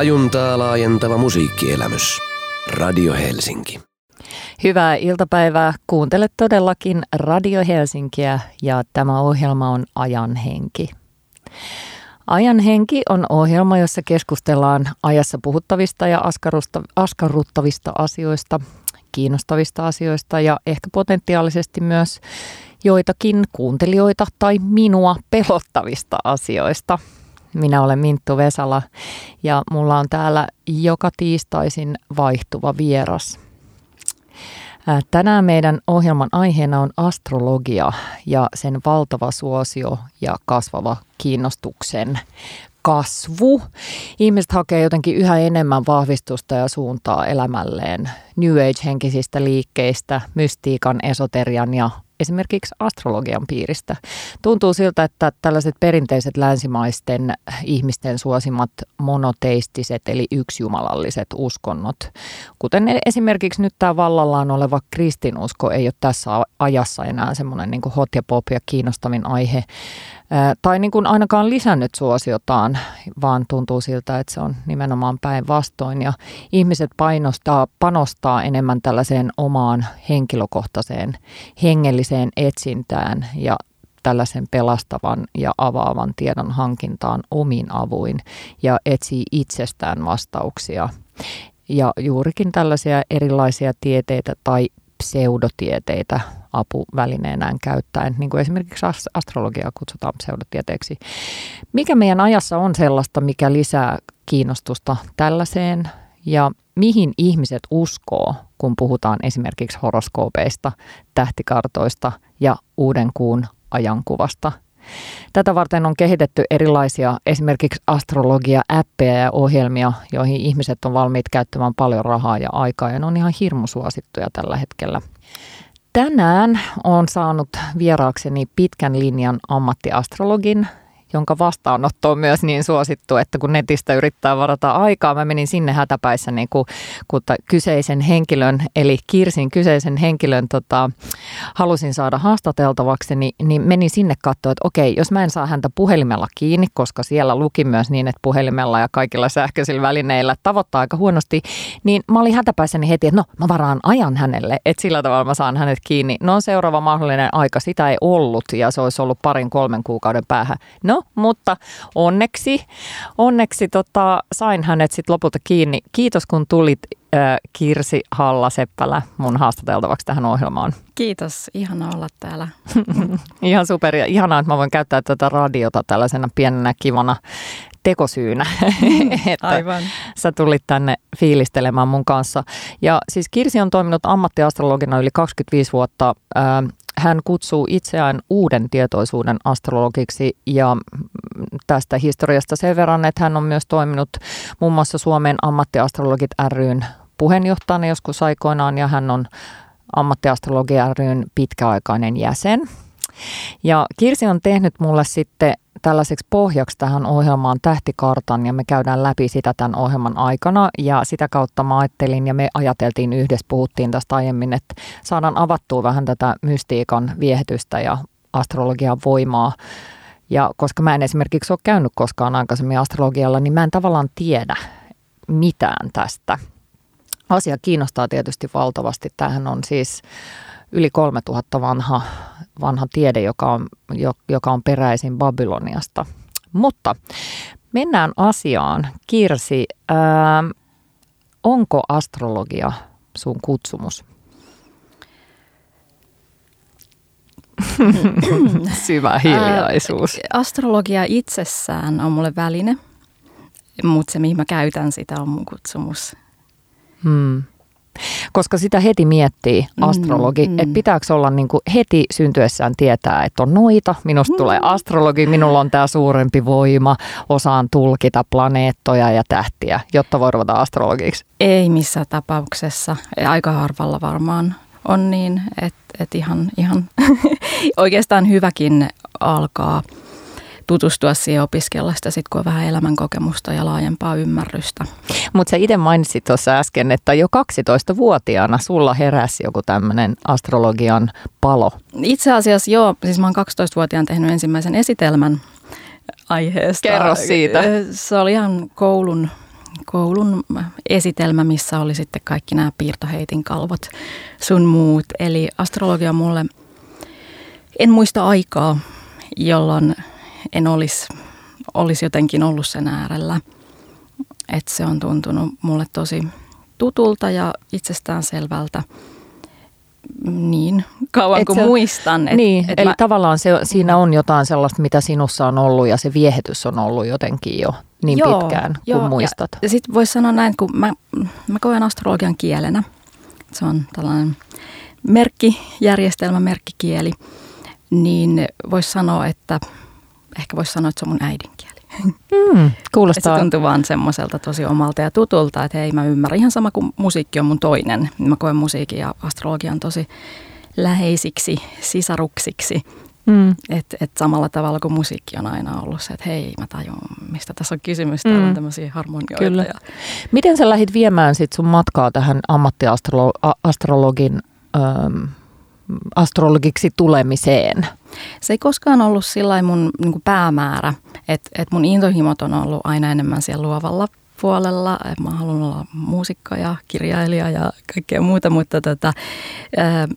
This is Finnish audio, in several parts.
Tajuntaa laajentava musiikkielämys. Radio Helsinki. Hyvää iltapäivää. Kuuntelet todellakin Radio Helsinkiä ja tämä ohjelma on Ajan henki. Ajan henki on ohjelma, jossa keskustellaan ajassa puhuttavista ja askarruttavista asioista, kiinnostavista asioista ja ehkä potentiaalisesti myös joitakin kuuntelijoita tai minua pelottavista asioista. Minä olen Minttu Vesala ja mulla on täällä joka tiistaisin vaihtuva vieras. Tänään meidän ohjelman aiheena on astrologia ja sen valtava suosio ja kasvava kiinnostuksen kasvu. Ihmiset hakee jotenkin yhä enemmän vahvistusta ja suuntaa elämälleen New Age-henkisistä liikkeistä, mystiikan, esoterian ja esimerkiksi astrologian piiristä. Tuntuu siltä, että tällaiset perinteiset länsimaisten ihmisten suosimat monoteistiset eli yksijumalalliset uskonnot, kuten esimerkiksi nyt tämä vallallaan oleva kristinusko ei ole tässä ajassa enää semmoinen niin hot ja pop ja kiinnostavin aihe, tai niin kuin ainakaan lisännyt suosiotaan, vaan tuntuu siltä, että se on nimenomaan päinvastoin. Ja ihmiset painostaa, panostaa enemmän tällaiseen omaan henkilökohtaiseen hengelliseen etsintään ja tällaisen pelastavan ja avaavan tiedon hankintaan omin avuin ja etsii itsestään vastauksia. Ja juurikin tällaisia erilaisia tieteitä tai pseudotieteitä apuvälineenään käyttäen, niin kuin esimerkiksi astrologiaa kutsutaan pseudotieteeksi. Mikä meidän ajassa on sellaista, mikä lisää kiinnostusta tällaiseen ja mihin ihmiset uskoo, kun puhutaan esimerkiksi horoskoopeista, tähtikartoista ja uuden kuun ajankuvasta. Tätä varten on kehitetty erilaisia esimerkiksi astrologia-appeja ja ohjelmia, joihin ihmiset on valmiit käyttämään paljon rahaa ja aikaa ja ne on ihan hirmu suosittuja tällä hetkellä. Tänään on saanut vieraakseni pitkän linjan ammattiastrologin jonka vastaanotto on myös niin suosittu, että kun netistä yrittää varata aikaa, mä menin sinne hätäpäissä niin kuin, kun kyseisen henkilön, eli Kirsin kyseisen henkilön tota, halusin saada haastateltavaksi, niin, niin menin sinne katsoa, että okei, jos mä en saa häntä puhelimella kiinni, koska siellä luki myös niin, että puhelimella ja kaikilla sähköisillä välineillä tavoittaa aika huonosti, niin mä olin hätäpäissäni heti, että no mä varaan ajan hänelle, että sillä tavalla mä saan hänet kiinni. No seuraava mahdollinen aika, sitä ei ollut ja se olisi ollut parin kolmen kuukauden päähän. No mutta onneksi, onneksi tota, sain hänet sitten lopulta kiinni. Kiitos kun tulit äh, Kirsi Halla-Seppälä mun haastateltavaksi tähän ohjelmaan. Kiitos, ihana olla täällä. Ihan super ja ihanaa, että mä voin käyttää tätä radiota tällaisena pienenä kivana tekosyynä, että Aivan. sä tulit tänne fiilistelemään mun kanssa. Ja siis Kirsi on toiminut ammattiastrologina yli 25 vuotta. Hän kutsuu itseään uuden tietoisuuden astrologiksi ja tästä historiasta sen verran, että hän on myös toiminut muun muassa Suomen ammattiastrologit ryn puheenjohtajana joskus aikoinaan ja hän on ammattiastrologi ryn pitkäaikainen jäsen. Ja Kirsi on tehnyt mulle sitten tällaiseksi pohjaksi tähän ohjelmaan tähtikartan ja me käydään läpi sitä tämän ohjelman aikana ja sitä kautta mä ajattelin ja me ajateltiin yhdessä, puhuttiin tästä aiemmin, että saadaan avattua vähän tätä mystiikan viehetystä ja astrologian voimaa. Ja koska mä en esimerkiksi ole käynyt koskaan aikaisemmin astrologialla, niin mä en tavallaan tiedä mitään tästä. Asia kiinnostaa tietysti valtavasti. Tämähän on siis yli 3000 vanha, vanha tiede, joka on, joka on peräisin Babyloniasta. Mutta mennään asiaan. Kirsi, ää, onko astrologia sun kutsumus? Syvä hiljaisuus. Ää, astrologia itsessään on mulle väline, mutta se mihin mä käytän sitä on mun kutsumus. Hmm. Koska sitä heti miettii mm, astrologi, mm, mm. että pitääkö olla niin kuin heti syntyessään tietää, että on noita, minusta mm. tulee astrologi, minulla on tämä suurempi voima, osaan tulkita planeettoja ja tähtiä, jotta voi ruveta astrologiksi. Ei missään tapauksessa, aika harvalla varmaan on niin, että et ihan, ihan oikeastaan hyväkin alkaa – tutustua siihen opiskella sitä sit, kun on vähän elämänkokemusta ja laajempaa ymmärrystä. Mutta sä itse mainitsit tuossa äsken, että jo 12-vuotiaana sulla heräsi joku tämmöinen astrologian palo. Itse asiassa joo, siis mä oon 12-vuotiaan tehnyt ensimmäisen esitelmän aiheesta. Kerro siitä. Se oli ihan koulun koulun esitelmä, missä oli sitten kaikki nämä piirtoheitin kalvot sun muut. Eli astrologia mulle, en muista aikaa, jolloin en olisi, olisi jotenkin ollut sen äärellä. Että se on tuntunut mulle tosi tutulta ja itsestään selvältä niin kauan kuin muistan. Et, niin, et eli mä, tavallaan se, siinä on jotain sellaista, mitä sinussa on ollut ja se viehetys on ollut jotenkin jo niin joo, pitkään kuin joo, muistat. Ja, ja sitten voisi sanoa näin, kun mä, mä koen astrologian kielenä. Se on tällainen merkkijärjestelmä, merkkikieli. Niin voisi sanoa, että ehkä voisi sanoa, että se on mun äidinkieli. Mm, kuulostaa. se tuntuu vaan semmoiselta tosi omalta ja tutulta, että hei mä ymmärrän. Ihan sama kuin musiikki on mun toinen. Mä koen musiikin ja astrologian tosi läheisiksi sisaruksiksi. Mm. Että et samalla tavalla kuin musiikki on aina ollut se, että hei mä tajun, mistä tässä on kysymys. Täällä mm. on tämmöisiä harmonioita. Kyllä. Ja... Miten sä lähdit viemään sit sun matkaa tähän ammattiastrologin ähm, astrologiksi tulemiseen? Se ei koskaan ollut sillä mun niin päämäärä, että et mun intohimot on ollut aina enemmän siellä luovalla puolella. Mä haluan olla muusikko ja kirjailija ja kaikkea muuta, mutta tota, ää,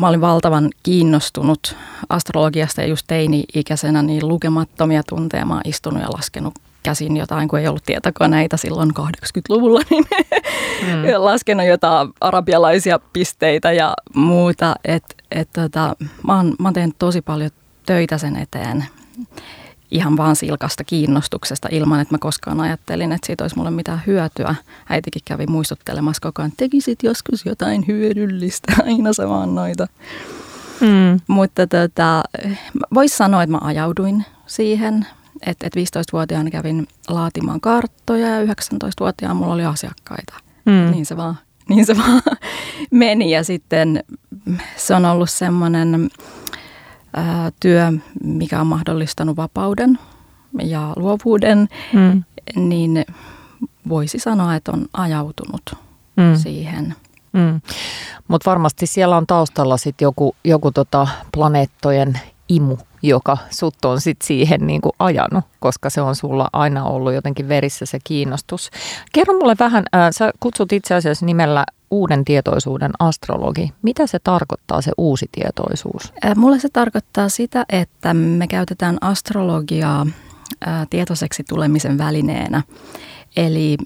mä olin valtavan kiinnostunut astrologiasta ja just teini-ikäisenä niin lukemattomia tunteja. Mä oon istunut ja laskenut käsin jotain, kun ei ollut tietokoneita silloin 80-luvulla, niin mm. laskenut jotain arabialaisia pisteitä ja muuta. Et, et tota, mä, oon, mä oon tehnyt tosi paljon töitä sen eteen ihan vaan silkasta kiinnostuksesta ilman, että mä koskaan ajattelin, että siitä olisi mulle mitään hyötyä. Äitikin kävi muistuttelemassa koko ajan, tekisit joskus jotain hyödyllistä, aina se vaan noita. Mm. Mutta tota, voisi sanoa, että mä ajauduin siihen, että et 15-vuotiaana kävin laatimaan karttoja ja 19-vuotiaana mulla oli asiakkaita. Mm. Niin se vaan, niin se vaan meni ja sitten se on ollut semmoinen ää, työ, mikä on mahdollistanut vapauden ja luovuuden, mm. niin voisi sanoa, että on ajautunut mm. siihen. Mm. Mutta varmasti siellä on taustalla sitten joku, joku tota planeettojen imu, joka sut on sit siihen niin kuin ajanut, koska se on sulla aina ollut jotenkin verissä se kiinnostus. Kerro mulle vähän, äh, sä kutsut itse asiassa nimellä uuden tietoisuuden astrologi. Mitä se tarkoittaa se uusi tietoisuus? Äh, mulle se tarkoittaa sitä, että me käytetään astrologiaa äh, tietoiseksi tulemisen välineenä. Eli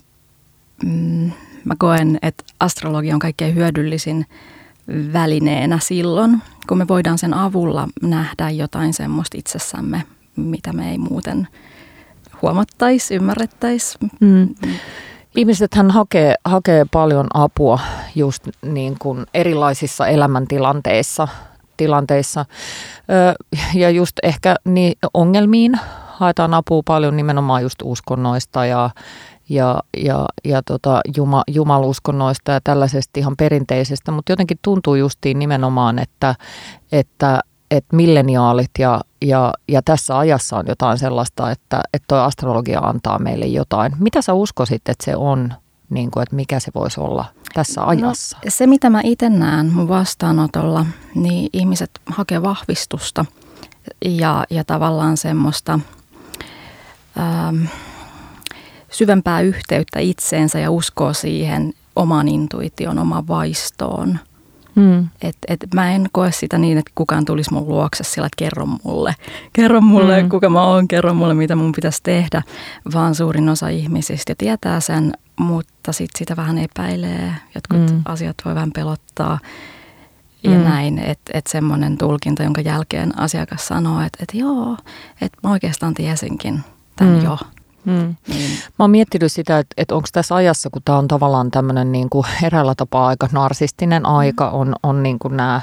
mm, mä koen, että astrologia on kaikkein hyödyllisin välineenä silloin, kun me voidaan sen avulla nähdä jotain semmoista itsessämme, mitä me ei muuten huomattaisi, ymmärrettäisi. Mm. Ihmiset hän hakee, hakee paljon apua just niin kuin erilaisissa elämäntilanteissa tilanteissa. Ja just ehkä niin ongelmiin haetaan apua paljon nimenomaan just uskonnoista ja, ja, ja, ja tota, juma, jumaluskonnoista ja tällaisesta ihan perinteisestä, mutta jotenkin tuntuu justiin nimenomaan, että, että, että milleniaalit ja, ja, ja tässä ajassa on jotain sellaista, että, että tuo astrologia antaa meille jotain. Mitä sä uskoisit, että se on, niin kuin, että mikä se voisi olla tässä no, ajassa? No, se, mitä mä itse näen mun vastaanotolla, niin ihmiset hakee vahvistusta ja, ja tavallaan semmoista... Ähm, syvempää yhteyttä itseensä ja uskoo siihen oman intuition, omaan vaistoon. Hmm. Et, et mä en koe sitä niin, että kukaan tulisi mun luokse sillä, että kerro mulle, kerro mulle hmm. kuka mä oon, kerro mulle mitä mun pitäisi tehdä, vaan suurin osa ihmisistä tietää sen, mutta sitten sitä vähän epäilee. Jotkut hmm. asiat voi vähän pelottaa ja hmm. näin, että et semmoinen tulkinta, jonka jälkeen asiakas sanoo, että et joo, että mä oikeastaan tiesinkin tämän hmm. jo. Mm. Niin. Mä oon miettinyt sitä, että, että onko tässä ajassa, kun tämä on tavallaan tämmöinen niin kuin eräällä tapaa aika narsistinen aika, on, on niin kuin nämä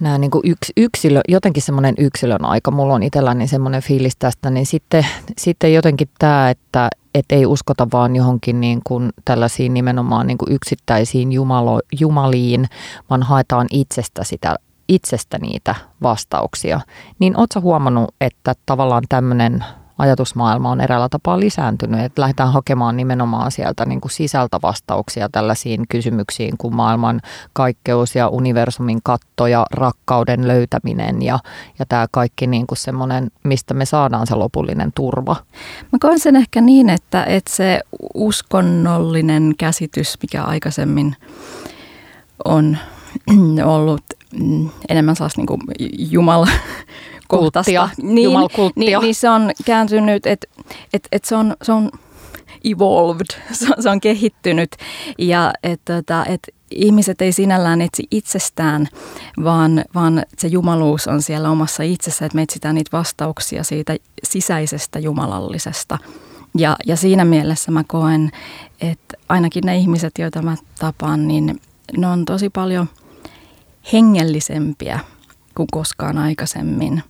nämä niin kuin yks, yksilö, jotenkin semmoinen yksilön aika, mulla on itselläni semmoinen fiilis tästä, niin sitten, sitten jotenkin tämä, että et ei uskota vaan johonkin niin kuin tällaisiin nimenomaan niin kuin yksittäisiin jumalo, jumaliin, vaan haetaan itsestä sitä itsestä niitä vastauksia. Niin ootko huomannut, että tavallaan tämmöinen ajatusmaailma on eräällä tapaa lisääntynyt, että lähdetään hakemaan nimenomaan sieltä niin kuin sisältä vastauksia tällaisiin kysymyksiin kuin maailman kaikkeus ja universumin katto ja rakkauden löytäminen ja, ja tämä kaikki niin kuin semmoinen, mistä me saadaan se lopullinen turva. Mä koen sen ehkä niin, että, että se uskonnollinen käsitys, mikä aikaisemmin on ollut mm, enemmän sellaista niin kuin Jumala kulttia, niin, niin, niin se on kääntynyt, että et, et se, on, se on evolved, se on, se on kehittynyt ja että tota, et ihmiset ei sinällään etsi itsestään, vaan, vaan se jumaluus on siellä omassa itsessä, että me etsitään niitä vastauksia siitä sisäisestä jumalallisesta. Ja, ja siinä mielessä mä koen, että ainakin ne ihmiset, joita mä tapaan, niin ne on tosi paljon hengellisempiä kuin koskaan aikaisemmin.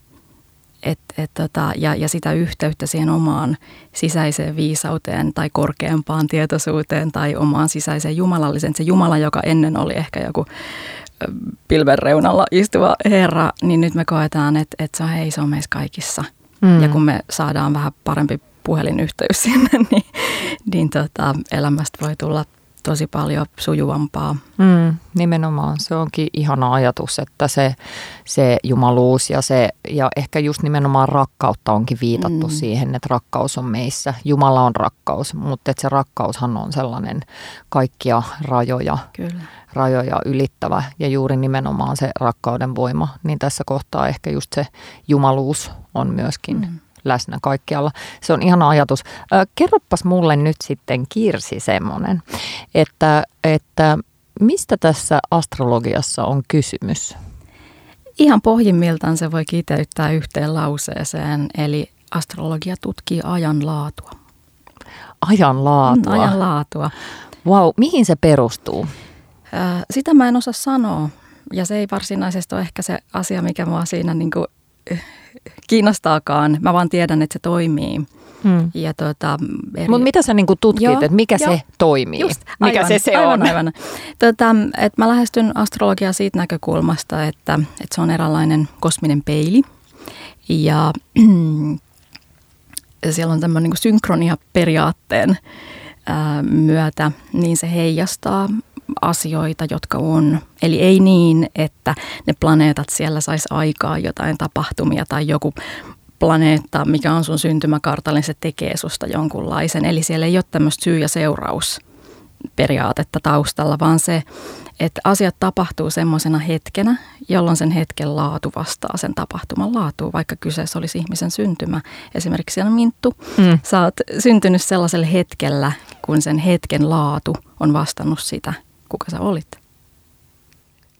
Et, et tota, ja, ja sitä yhteyttä siihen omaan sisäiseen viisauteen tai korkeampaan tietoisuuteen tai omaan sisäiseen jumalalliseen. Se Jumala, joka ennen oli ehkä joku pilven reunalla istuva Herra, niin nyt me koetaan, että, että se, on, hei, se on meissä kaikissa. Mm. Ja kun me saadaan vähän parempi puhelinyhteys sinne, niin, niin tota, elämästä voi tulla tosi paljon sujuvampaa. Mm, nimenomaan, se onkin ihana ajatus, että se, se jumaluus ja, se, ja ehkä just nimenomaan rakkautta onkin viitattu mm. siihen, että rakkaus on meissä. Jumala on rakkaus, mutta että se rakkaushan on sellainen kaikkia rajoja, Kyllä. rajoja ylittävä ja juuri nimenomaan se rakkauden voima. Niin tässä kohtaa ehkä just se jumaluus on myöskin mm läsnä kaikkialla. Se on ihana ajatus. Kerropas mulle nyt sitten Kirsi semmoinen, että, että mistä tässä astrologiassa on kysymys? Ihan pohjimmiltaan se voi kiteyttää yhteen lauseeseen, eli astrologia tutkii ajanlaatua. Ajanlaatua? Mm, ajanlaatua. Wow, mihin se perustuu? Sitä mä en osaa sanoa, ja se ei varsinaisesti ole ehkä se asia, mikä mua siinä niin kuin kiinnostaakaan. Mä vaan tiedän, että se toimii. Hmm. Ja tota, eri... Mutta mitä sä niinku tutkit, että mikä jo. se toimii? Just, aivan, mikä se se aivan, on? Aivan. Tota, et mä lähestyn astrologiaa siitä näkökulmasta, että, että se on eräänlainen kosminen peili. Ja siellä on tämmöinen niin synkronia-periaatteen ää, myötä, niin se heijastaa asioita, jotka on. Eli ei niin, että ne planeetat siellä saisi aikaa jotain tapahtumia tai joku planeetta, mikä on sun syntymäkartalle, niin se tekee susta jonkunlaisen. Eli siellä ei ole tämmöistä syy- ja seurausperiaatetta taustalla, vaan se, että asiat tapahtuu semmoisena hetkenä, jolloin sen hetken laatu vastaa sen tapahtuman laatuun, vaikka kyseessä olisi ihmisen syntymä. Esimerkiksi siellä Minttu, mm. sä oot syntynyt sellaisella hetkellä, kun sen hetken laatu on vastannut sitä, kuka sä olit.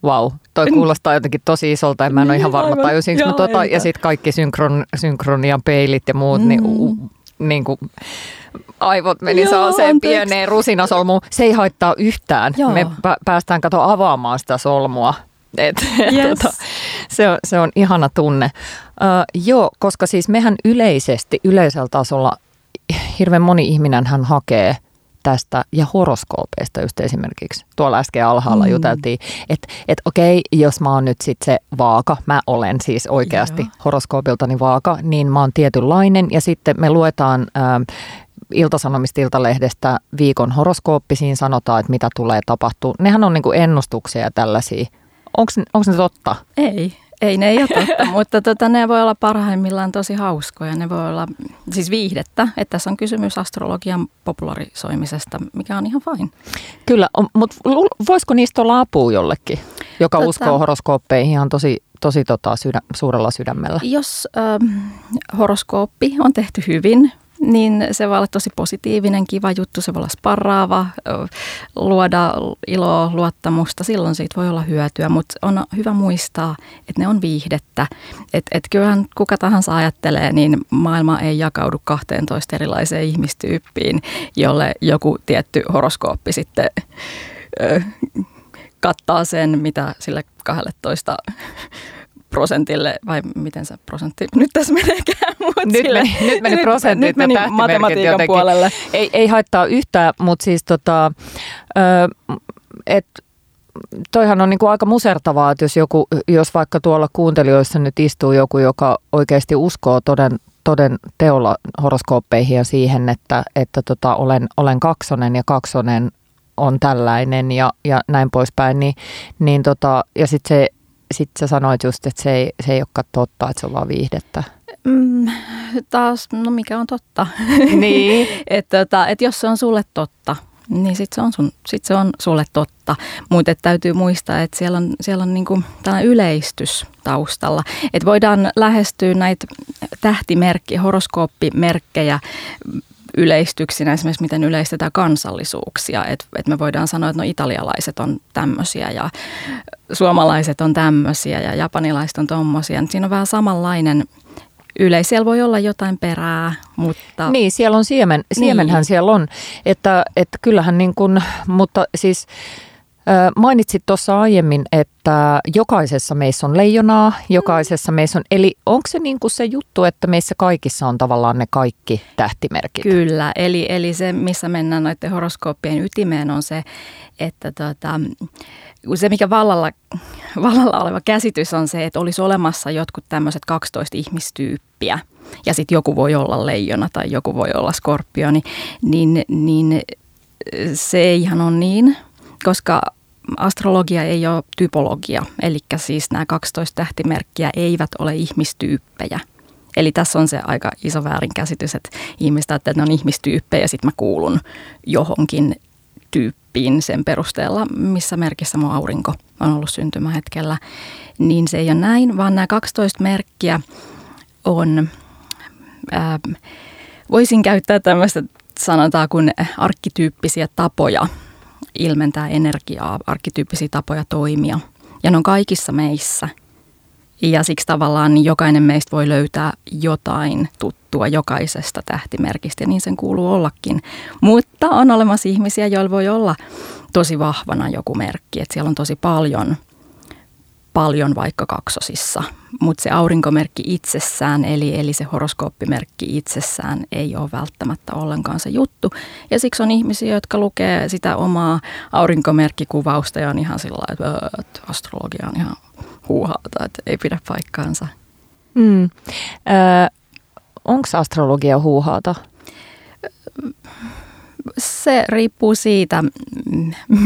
Vau, wow, toi kuulostaa jotenkin tosi isolta, en mä en ole ihan varma tajusinko mä tota, ja sitten kaikki synkron, synkronian peilit ja muut, niin mm. niin, u, niin kuin, aivot meni sellaiseen pieneen rusinasolmuun. Se ei haittaa yhtään. Joo. Me päästään kato avaamaan sitä solmua. Et, yes. tota, se, on, se on ihana tunne. Uh, joo, koska siis mehän yleisesti, yleisellä tasolla, hirveän moni ihminen hän hakee – tästä ja horoskoopeista just esimerkiksi. Tuolla äsken alhaalla mm. juteltiin, että et okei, jos mä oon nyt sitten se vaaka, mä olen siis oikeasti Joo. horoskoopiltani vaaka, niin mä oon tietynlainen ja sitten me luetaan... Ähm, Iltasanomista Iltalehdestä viikon horoskooppi, siinä sanotaan, että mitä tulee tapahtua. Nehän on niinku ennustuksia ja tällaisia. Onko ne totta? Ei, ei ne ei ole totta, mutta tota, ne voi olla parhaimmillaan tosi hauskoja. Ne voi olla siis viihdettä, että tässä on kysymys astrologian popularisoimisesta, mikä on ihan fine. Kyllä, mutta voisiko niistä olla apua jollekin, joka tota, uskoo horoskooppeihin ihan tosi, tosi tota, sydä, suurella sydämellä? Jos ähm, horoskooppi on tehty hyvin, niin se voi olla tosi positiivinen, kiva juttu, se voi olla sparraava, luoda iloa, luottamusta, silloin siitä voi olla hyötyä, mutta on hyvä muistaa, että ne on viihdettä. Että et kyllähän kuka tahansa ajattelee, niin maailma ei jakaudu 12 erilaiseen ihmistyyppiin, jolle joku tietty horoskooppi sitten kattaa sen, mitä sille 12 prosentille, vai miten se prosentti nyt tässä meneekään? nyt, sille, meni, nyt meni prosentit nyt meni matematiikan jotenkin. puolelle. Ei, ei haittaa yhtään, mutta siis tota, että toihan on niin kuin aika musertavaa, että jos, joku, jos vaikka tuolla kuuntelijoissa nyt istuu joku, joka oikeasti uskoo toden toden teolla horoskooppeihin ja siihen, että, että tota, olen, olen kaksonen ja kaksonen on tällainen ja, ja näin poispäin, niin, niin tota, ja sitten se, sit sä sanoit just, että se ei, se ei olekaan totta, että se on vaan viihdettä. Mm, taas, no mikä on totta? Niin. että tota, et jos se on sulle totta, niin sitten se, on sun, sit se on sulle totta. Mutta täytyy muistaa, että siellä on, siellä on niinku tällainen yleistys taustalla. Että voidaan lähestyä näitä tähtimerkki, horoskooppimerkkejä yleistyksinä, esimerkiksi miten yleistetään kansallisuuksia. Että et me voidaan sanoa, että no italialaiset on tämmöisiä ja suomalaiset on tämmöisiä ja japanilaiset on tommosia. Siinä on vähän samanlainen yleis. Siellä voi olla jotain perää, mutta... Niin, siellä on siemen, siemenhän niin. siellä on, että, että kyllähän niin kuin, mutta siis Mainitsit tuossa aiemmin, että jokaisessa meissä on leijonaa, jokaisessa meissä on, eli onko se niin kuin se juttu, että meissä kaikissa on tavallaan ne kaikki tähtimerkit? Kyllä, eli, eli se missä mennään noiden horoskooppien ytimeen on se, että tota, se mikä vallalla, vallalla oleva käsitys on se, että olisi olemassa jotkut tämmöiset 12 ihmistyyppiä. Ja sitten joku voi olla leijona tai joku voi olla skorpioni, niin, niin se ei ihan ole niin, koska astrologia ei ole typologia, eli siis nämä 12 tähtimerkkiä eivät ole ihmistyyppejä. Eli tässä on se aika iso väärinkäsitys, että ihmiset että ne on ihmistyyppejä ja sitten mä kuulun johonkin tyyppiin sen perusteella, missä merkissä mun aurinko on ollut syntymähetkellä. Niin se ei ole näin, vaan nämä 12 merkkiä on, ää, voisin käyttää tämmöistä sanotaan kuin arkkityyppisiä tapoja ilmentää energiaa, arkkityyppisiä tapoja toimia. Ja ne on kaikissa meissä. Ja siksi tavallaan niin jokainen meistä voi löytää jotain tuttua jokaisesta tähtimerkistä ja niin sen kuuluu ollakin. Mutta on olemassa ihmisiä, joilla voi olla tosi vahvana joku merkki, että siellä on tosi paljon – paljon vaikka kaksosissa, mutta se aurinkomerkki itsessään, eli, eli se horoskooppimerkki itsessään ei ole välttämättä ollenkaan se juttu. Ja siksi on ihmisiä, jotka lukee sitä omaa aurinkomerkkikuvausta ja on ihan sillä että, että astrologia on ihan huuhaata, että ei pidä paikkaansa. Mm. Onko astrologia huuhaata? Se riippuu siitä,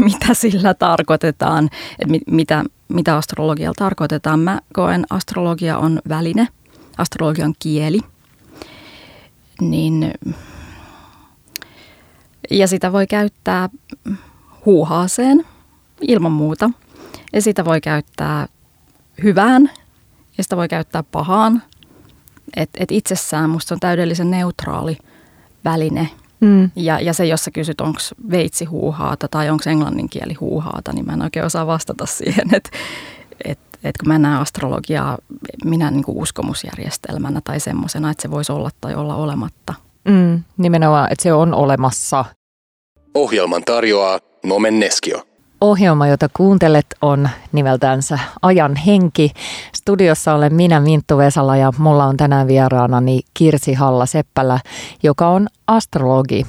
mitä sillä tarkoitetaan, että mitä, mitä astrologialla tarkoitetaan. Mä koen, astrologia on väline, astrologian kieli. Niin, ja sitä voi käyttää huuhaaseen ilman muuta. Ja sitä voi käyttää hyvään ja sitä voi käyttää pahaan. Et, et itsessään musta on täydellisen neutraali väline – Mm. Ja, ja se, jos sä kysyt, onko veitsi huuhaata tai onko englannin kieli huuhaata, niin mä en oikein osaa vastata siihen, että et, et kun mä näen astrologiaa minä niin kuin uskomusjärjestelmänä tai semmoisena, että se voisi olla tai olla olematta. Mm, nimenomaan, että se on olemassa. Ohjelman tarjoaa Nomen Neskio. Ohjelma, jota kuuntelet, on nimeltänsä Ajan henki. Studiossa olen minä Minttu Vesala ja mulla on tänään vieraanani Kirsi Halla-Seppälä, joka on astrologi.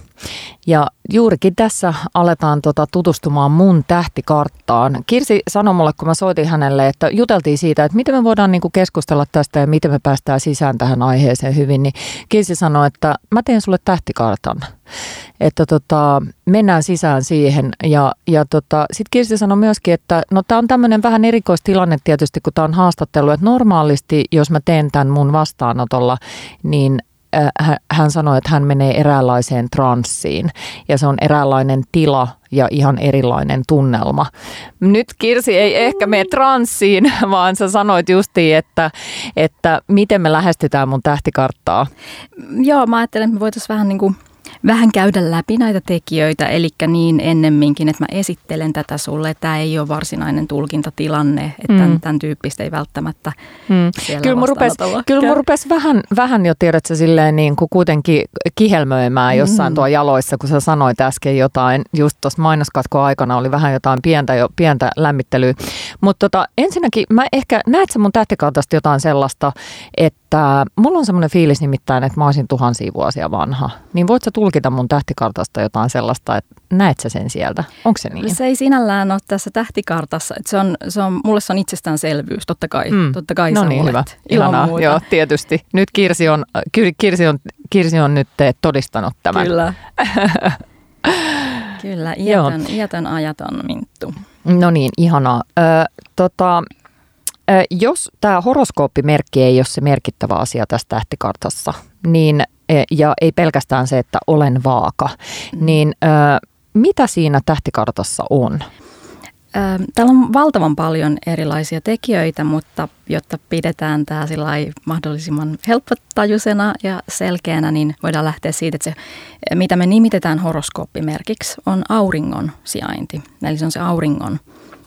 Ja juurikin tässä aletaan tota tutustumaan mun tähtikarttaan. Kirsi sanoi mulle, kun mä soitin hänelle, että juteltiin siitä, että miten me voidaan niinku keskustella tästä ja miten me päästään sisään tähän aiheeseen hyvin. Niin Kirsi sanoi, että mä teen sulle tähtikartan. Että tota, mennään sisään siihen. Ja, ja tota, sitten Kirsi sanoi myöskin, että no tämä on tämmöinen vähän erikoistilanne tietysti, kun tämä on haastattelu. Että normaalisti, jos mä teen tämän mun vastaanotolla, niin hän sanoi, että hän menee eräänlaiseen transsiin ja se on eräänlainen tila ja ihan erilainen tunnelma. Nyt Kirsi ei ehkä mene transsiin, vaan sä sanoit justiin, että, että miten me lähestytään mun tähtikarttaa. Joo, mä ajattelen, että me voitaisiin vähän niin kuin vähän käydä läpi näitä tekijöitä, eli niin ennemminkin, että mä esittelen tätä sulle. Tämä ei ole varsinainen tulkintatilanne, että mm. tämän, tämän tyyppistä ei välttämättä mm. Kyllä mun rupesi, kyllä mun rupesi vähän, vähän jo tiedätkö silleen niin kuin kuitenkin kihelmöimään jossain mm. tuo jaloissa, kun sä sanoit äsken jotain, just tuossa mainoskatko aikana oli vähän jotain pientä, jo, pientä lämmittelyä. Mutta tota, ensinnäkin mä ehkä, näet sä mun tähtikautasta jotain sellaista, että mulla on semmoinen fiilis nimittäin, että mä olisin tuhansia vuosia vanha. Niin voit sä tulkita mun tähtikartasta jotain sellaista, että näet sä sen sieltä? Onko se niin? Se ei sinällään ole tässä tähtikartassa. Että se on, se on, mulle se on itsestäänselvyys, totta kai. Mm. Totta kai no niin, hyvä. Ihanaa. Joo, tietysti. Nyt Kirsi on, Kirsi on, Kirsi on nyt todistanut tämän. Kyllä. Kyllä, iätön, iätön ajaton minttu. No niin, ihanaa. Ö, tota, ö, jos tämä horoskooppimerkki ei ole se merkittävä asia tässä tähtikartassa, niin, e, ja ei pelkästään se, että olen vaaka, mm. niin ö, mitä siinä tähtikartassa on? Täällä on valtavan paljon erilaisia tekijöitä, mutta jotta pidetään tämä mahdollisimman helppotajuisena ja selkeänä, niin voidaan lähteä siitä, että se, mitä me nimitetään horoskooppimerkiksi, on auringon sijainti. Eli se on se auringon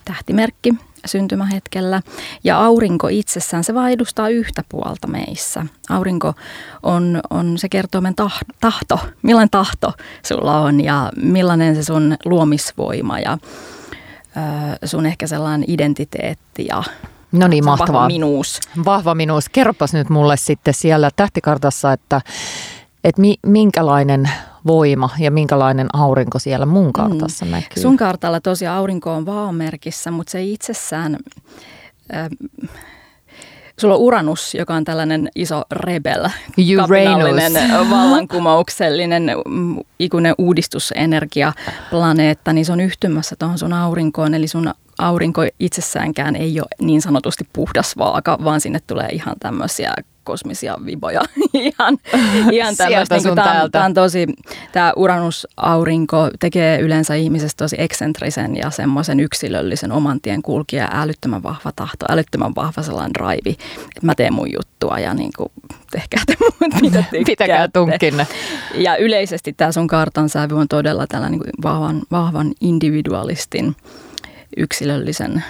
tähtimerkki syntymähetkellä. Ja aurinko itsessään, se vaan edustaa yhtä puolta meissä. Aurinko on, on se kertoo meidän tahto, millainen tahto sulla on ja millainen se sun luomisvoima ja sun ehkä sellainen identiteetti ja No niin, mahtavaa. Vahva minuus. Vahva minuus. Kerropas nyt mulle sitten siellä tähtikartassa, että, että mi, minkälainen voima ja minkälainen aurinko siellä mun kartassa mm. näkyy. Sun kartalla tosiaan aurinko on vaomerkissä, mutta se itsessään... Äh, Sulla on Uranus, joka on tällainen iso rebel, kapinallinen, vallankumouksellinen, mm, ikuinen uudistusenergia planeetta, niin se on yhtymässä tuohon sun aurinkoon. Eli sun aurinko itsessäänkään ei ole niin sanotusti puhdas vaaka, vaan sinne tulee ihan tämmöisiä kosmisia viboja. ihan ihan tämmöistä. Niin tämä, tämä on tosi, tämä Uranus-aurinko tekee yleensä ihmisestä tosi eksentrisen ja semmoisen yksilöllisen oman tien kulkija, älyttömän vahva tahto, älyttömän vahva sellainen raivi, että mä teen mun juttua ja niin kuin, tehkää te muut, mitä Pitäkää tunkkinne. Ja yleisesti tämä sun kartan sävy on todella tällainen niin vahvan, vahvan individualistin yksilöllisen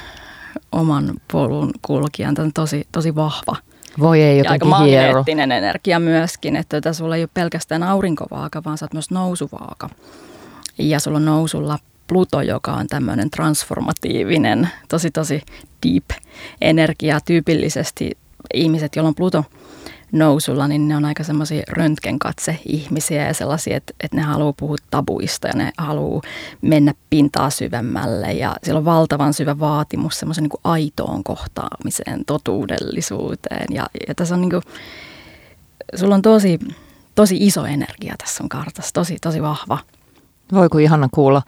oman polun kulkijan. Tämä on tosi, tosi vahva. Voi ei ja aika magneettinen energia myöskin, että tätä sulla ei ole pelkästään aurinkovaaka, vaan sä oot myös nousuvaaka. Ja sulla on nousulla Pluto, joka on tämmöinen transformatiivinen, tosi tosi deep energia. Tyypillisesti ihmiset, joilla on Pluto nousulla, niin ne on aika semmoisia röntgenkatse ihmisiä ja sellaisia, että, että ne haluaa puhua tabuista ja ne haluaa mennä pintaa syvemmälle ja siellä on valtavan syvä vaatimus semmoisen niin aitoon kohtaamiseen, totuudellisuuteen ja, ja tässä on niin kuin, sulla on tosi, tosi iso energia tässä on kartassa, tosi, tosi vahva. Voi kun ihana kuulla.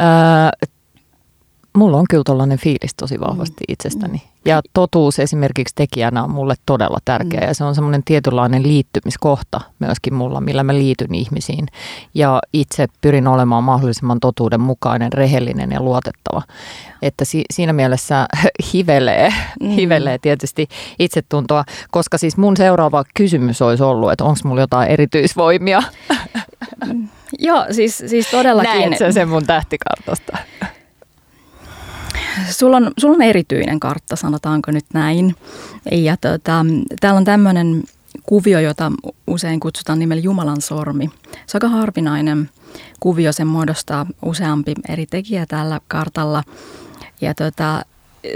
Öö, mulla on kyllä tällainen fiilis tosi vahvasti mm. itsestäni. Ja totuus esimerkiksi tekijänä on mulle todella tärkeä mm. ja se on semmoinen tietynlainen liittymiskohta myöskin mulla, millä mä liityn ihmisiin. Ja itse pyrin olemaan mahdollisimman totuuden mukainen, rehellinen ja luotettava. Että si- siinä mielessä hivelee, mm. hivelee tietysti itsetuntoa, koska siis mun seuraava kysymys olisi ollut, että onko mulla jotain erityisvoimia? Joo, siis, siis todellakin. Näet sen mun tähtikartasta? Sulla on, sulla on erityinen kartta, sanotaanko nyt näin. Ja tota, täällä on tämmöinen kuvio, jota usein kutsutaan nimellä Jumalan sormi. Se on aika harvinainen kuvio, sen muodostaa useampi eri tekijä tällä kartalla. Ja tota,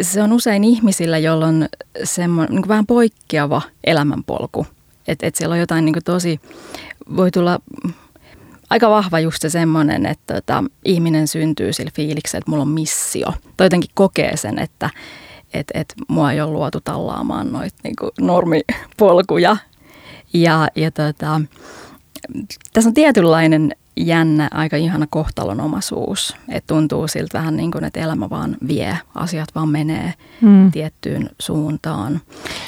se on usein ihmisillä, joilla on semmoinen niin vähän poikkeava elämänpolku. Että et siellä on jotain niin tosi, voi tulla aika vahva just se semmoinen, että tota, ihminen syntyy sillä fiiliksellä, että mulla on missio. Tai jotenkin kokee sen, että et, et mua ei ole luotu tallaamaan noita niinku normipolkuja. Ja, ja tota, tässä on tietynlainen jännä, aika ihana kohtalonomaisuus. Että tuntuu siltä vähän niin kuin, että elämä vaan vie, asiat vaan menee mm. tiettyyn suuntaan.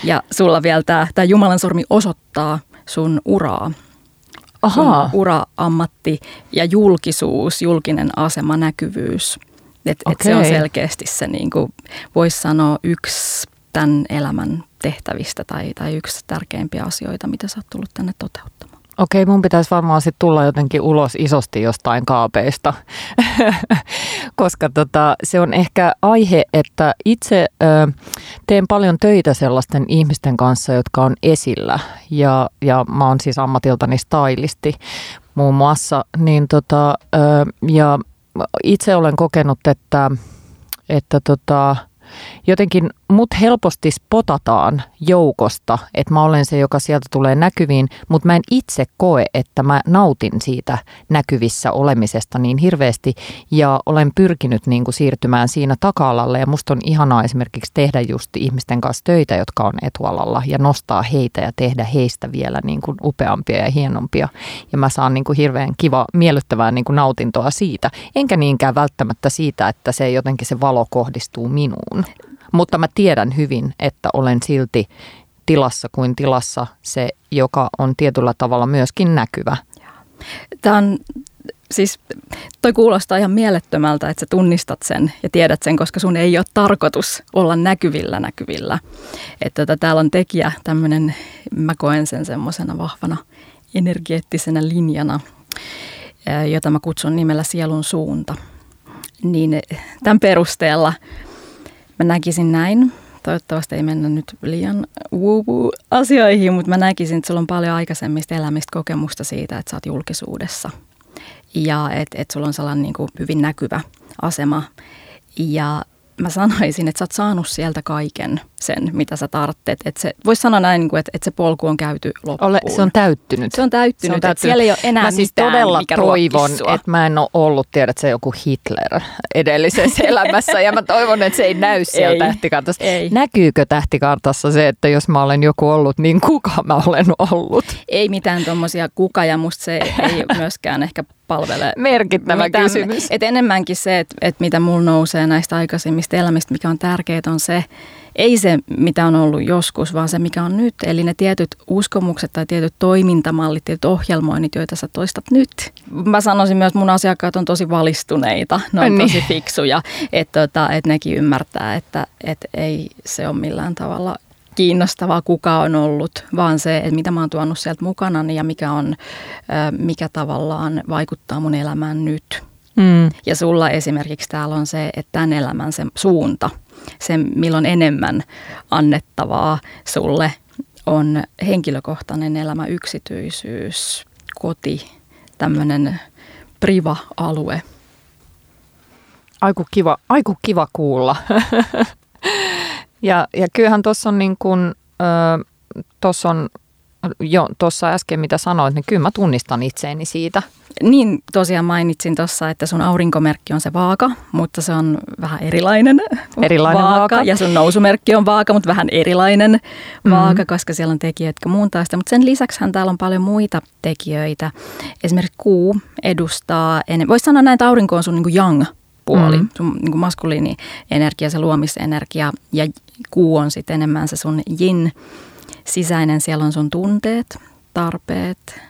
Ja sulla vielä tämä, tämä Jumalan sormi osoittaa sun uraa Aha. ura, ammatti ja julkisuus, julkinen asema, näkyvyys. Et, okay. et se on selkeästi se, niin kuin voisi sanoa, yksi tämän elämän tehtävistä tai, tai yksi tärkeimpiä asioita, mitä sä oot tullut tänne toteuttamaan. Okei, mun pitäisi varmaan sitten tulla jotenkin ulos isosti jostain kaapeista, koska tota, se on ehkä aihe, että itse ö, teen paljon töitä sellaisten ihmisten kanssa, jotka on esillä. Ja, ja mä oon siis ammatiltani stylisti muun muassa, niin tota, ö, ja itse olen kokenut, että, että tota, jotenkin mut helposti spotataan joukosta, että mä olen se, joka sieltä tulee näkyviin, mutta mä en itse koe, että mä nautin siitä näkyvissä olemisesta niin hirveästi. Ja olen pyrkinyt niin kuin siirtymään siinä taka-alalle ja musta on ihanaa esimerkiksi tehdä just ihmisten kanssa töitä, jotka on etualalla ja nostaa heitä ja tehdä heistä vielä niin kuin upeampia ja hienompia. Ja mä saan niin kuin hirveän kiva, miellyttävää niin kuin nautintoa siitä, enkä niinkään välttämättä siitä, että se jotenkin se valo kohdistuu minuun. Mutta mä tiedän hyvin, että olen silti tilassa kuin tilassa se, joka on tietyllä tavalla myöskin näkyvä. Tämä on siis toi kuulostaa ihan mielettömältä, että sä tunnistat sen ja tiedät sen, koska sun ei ole tarkoitus olla näkyvillä näkyvillä. Että tota, täällä on tekijä tämmöinen, mä koen sen semmoisena vahvana energeettisenä linjana, jota mä kutsun nimellä sielun suunta. Niin tämän perusteella mä näkisin näin, toivottavasti ei mennä nyt liian asioihin, mutta mä näkisin, että sulla on paljon aikaisemmista elämistä kokemusta siitä, että sä oot julkisuudessa. Ja että et sulla on sellainen niin kuin hyvin näkyvä asema. Ja mä sanoisin, että sä oot saanut sieltä kaiken sen, mitä sä tarvitset. Että se, voisi sanoa näin, niin että, että se polku on käyty loppuun. Ole, se on täyttynyt. Se on täyttynyt, se on täyttynyt. siellä ei ole enää mä siis mitään, todella mikä toivon, että mä en ole ollut, tiedät se joku Hitler edellisessä elämässä ja mä toivon, että se ei näy siellä ei, tähtikartassa. Ei. Näkyykö tähtikartassa se, että jos mä olen joku ollut, niin kuka mä olen ollut? Ei mitään tuommoisia kuka ja musta se ei myöskään ehkä palvele. Merkittävä mitään, kysymys. Et enemmänkin se, että et mitä mulla nousee näistä aikaisemmista elämistä, mikä on tärkeää, on se, ei se, mitä on ollut joskus, vaan se, mikä on nyt. Eli ne tietyt uskomukset tai tietyt toimintamallit, tietyt ohjelmoinnit, joita sä toistat nyt. Mä sanoisin myös, että mun asiakkaat on tosi valistuneita, ne on niin. tosi fiksuja, että tota, et nekin ymmärtää, että et ei se ole millään tavalla kiinnostavaa, kuka on ollut, vaan se, että mitä mä oon tuonut sieltä mukana ja mikä, on, mikä tavallaan vaikuttaa mun elämään nyt. Mm. Ja sulla esimerkiksi täällä on se, että tämän elämän se suunta, se milloin enemmän annettavaa sulle on henkilökohtainen elämä, yksityisyys, koti, tämmöinen priva-alue. Aiku kiva, aiku kiva kuulla. Ja, ja kyllähän tuossa on niin kuin, tuossa on jo tuossa äsken mitä sanoit, niin kyllä mä tunnistan itseeni siitä. Niin, tosiaan mainitsin tuossa, että sun aurinkomerkki on se vaaka, mutta se on vähän erilainen, erilainen vaaka. vaaka. Ja sun nousumerkki on vaaka, mutta vähän erilainen mm-hmm. vaaka, koska siellä on tekijöitä, jotka muuntaa sitä. Mutta sen lisäksi täällä on paljon muita tekijöitä. Esimerkiksi kuu edustaa, voisi sanoa näin, että aurinko on sun niin kuin young puoli, mm. sun niin kuin maskuliini energia, se luomisenergia ja kuu on sitten enemmän se sun jin sisäinen, siellä on sun tunteet, tarpeet,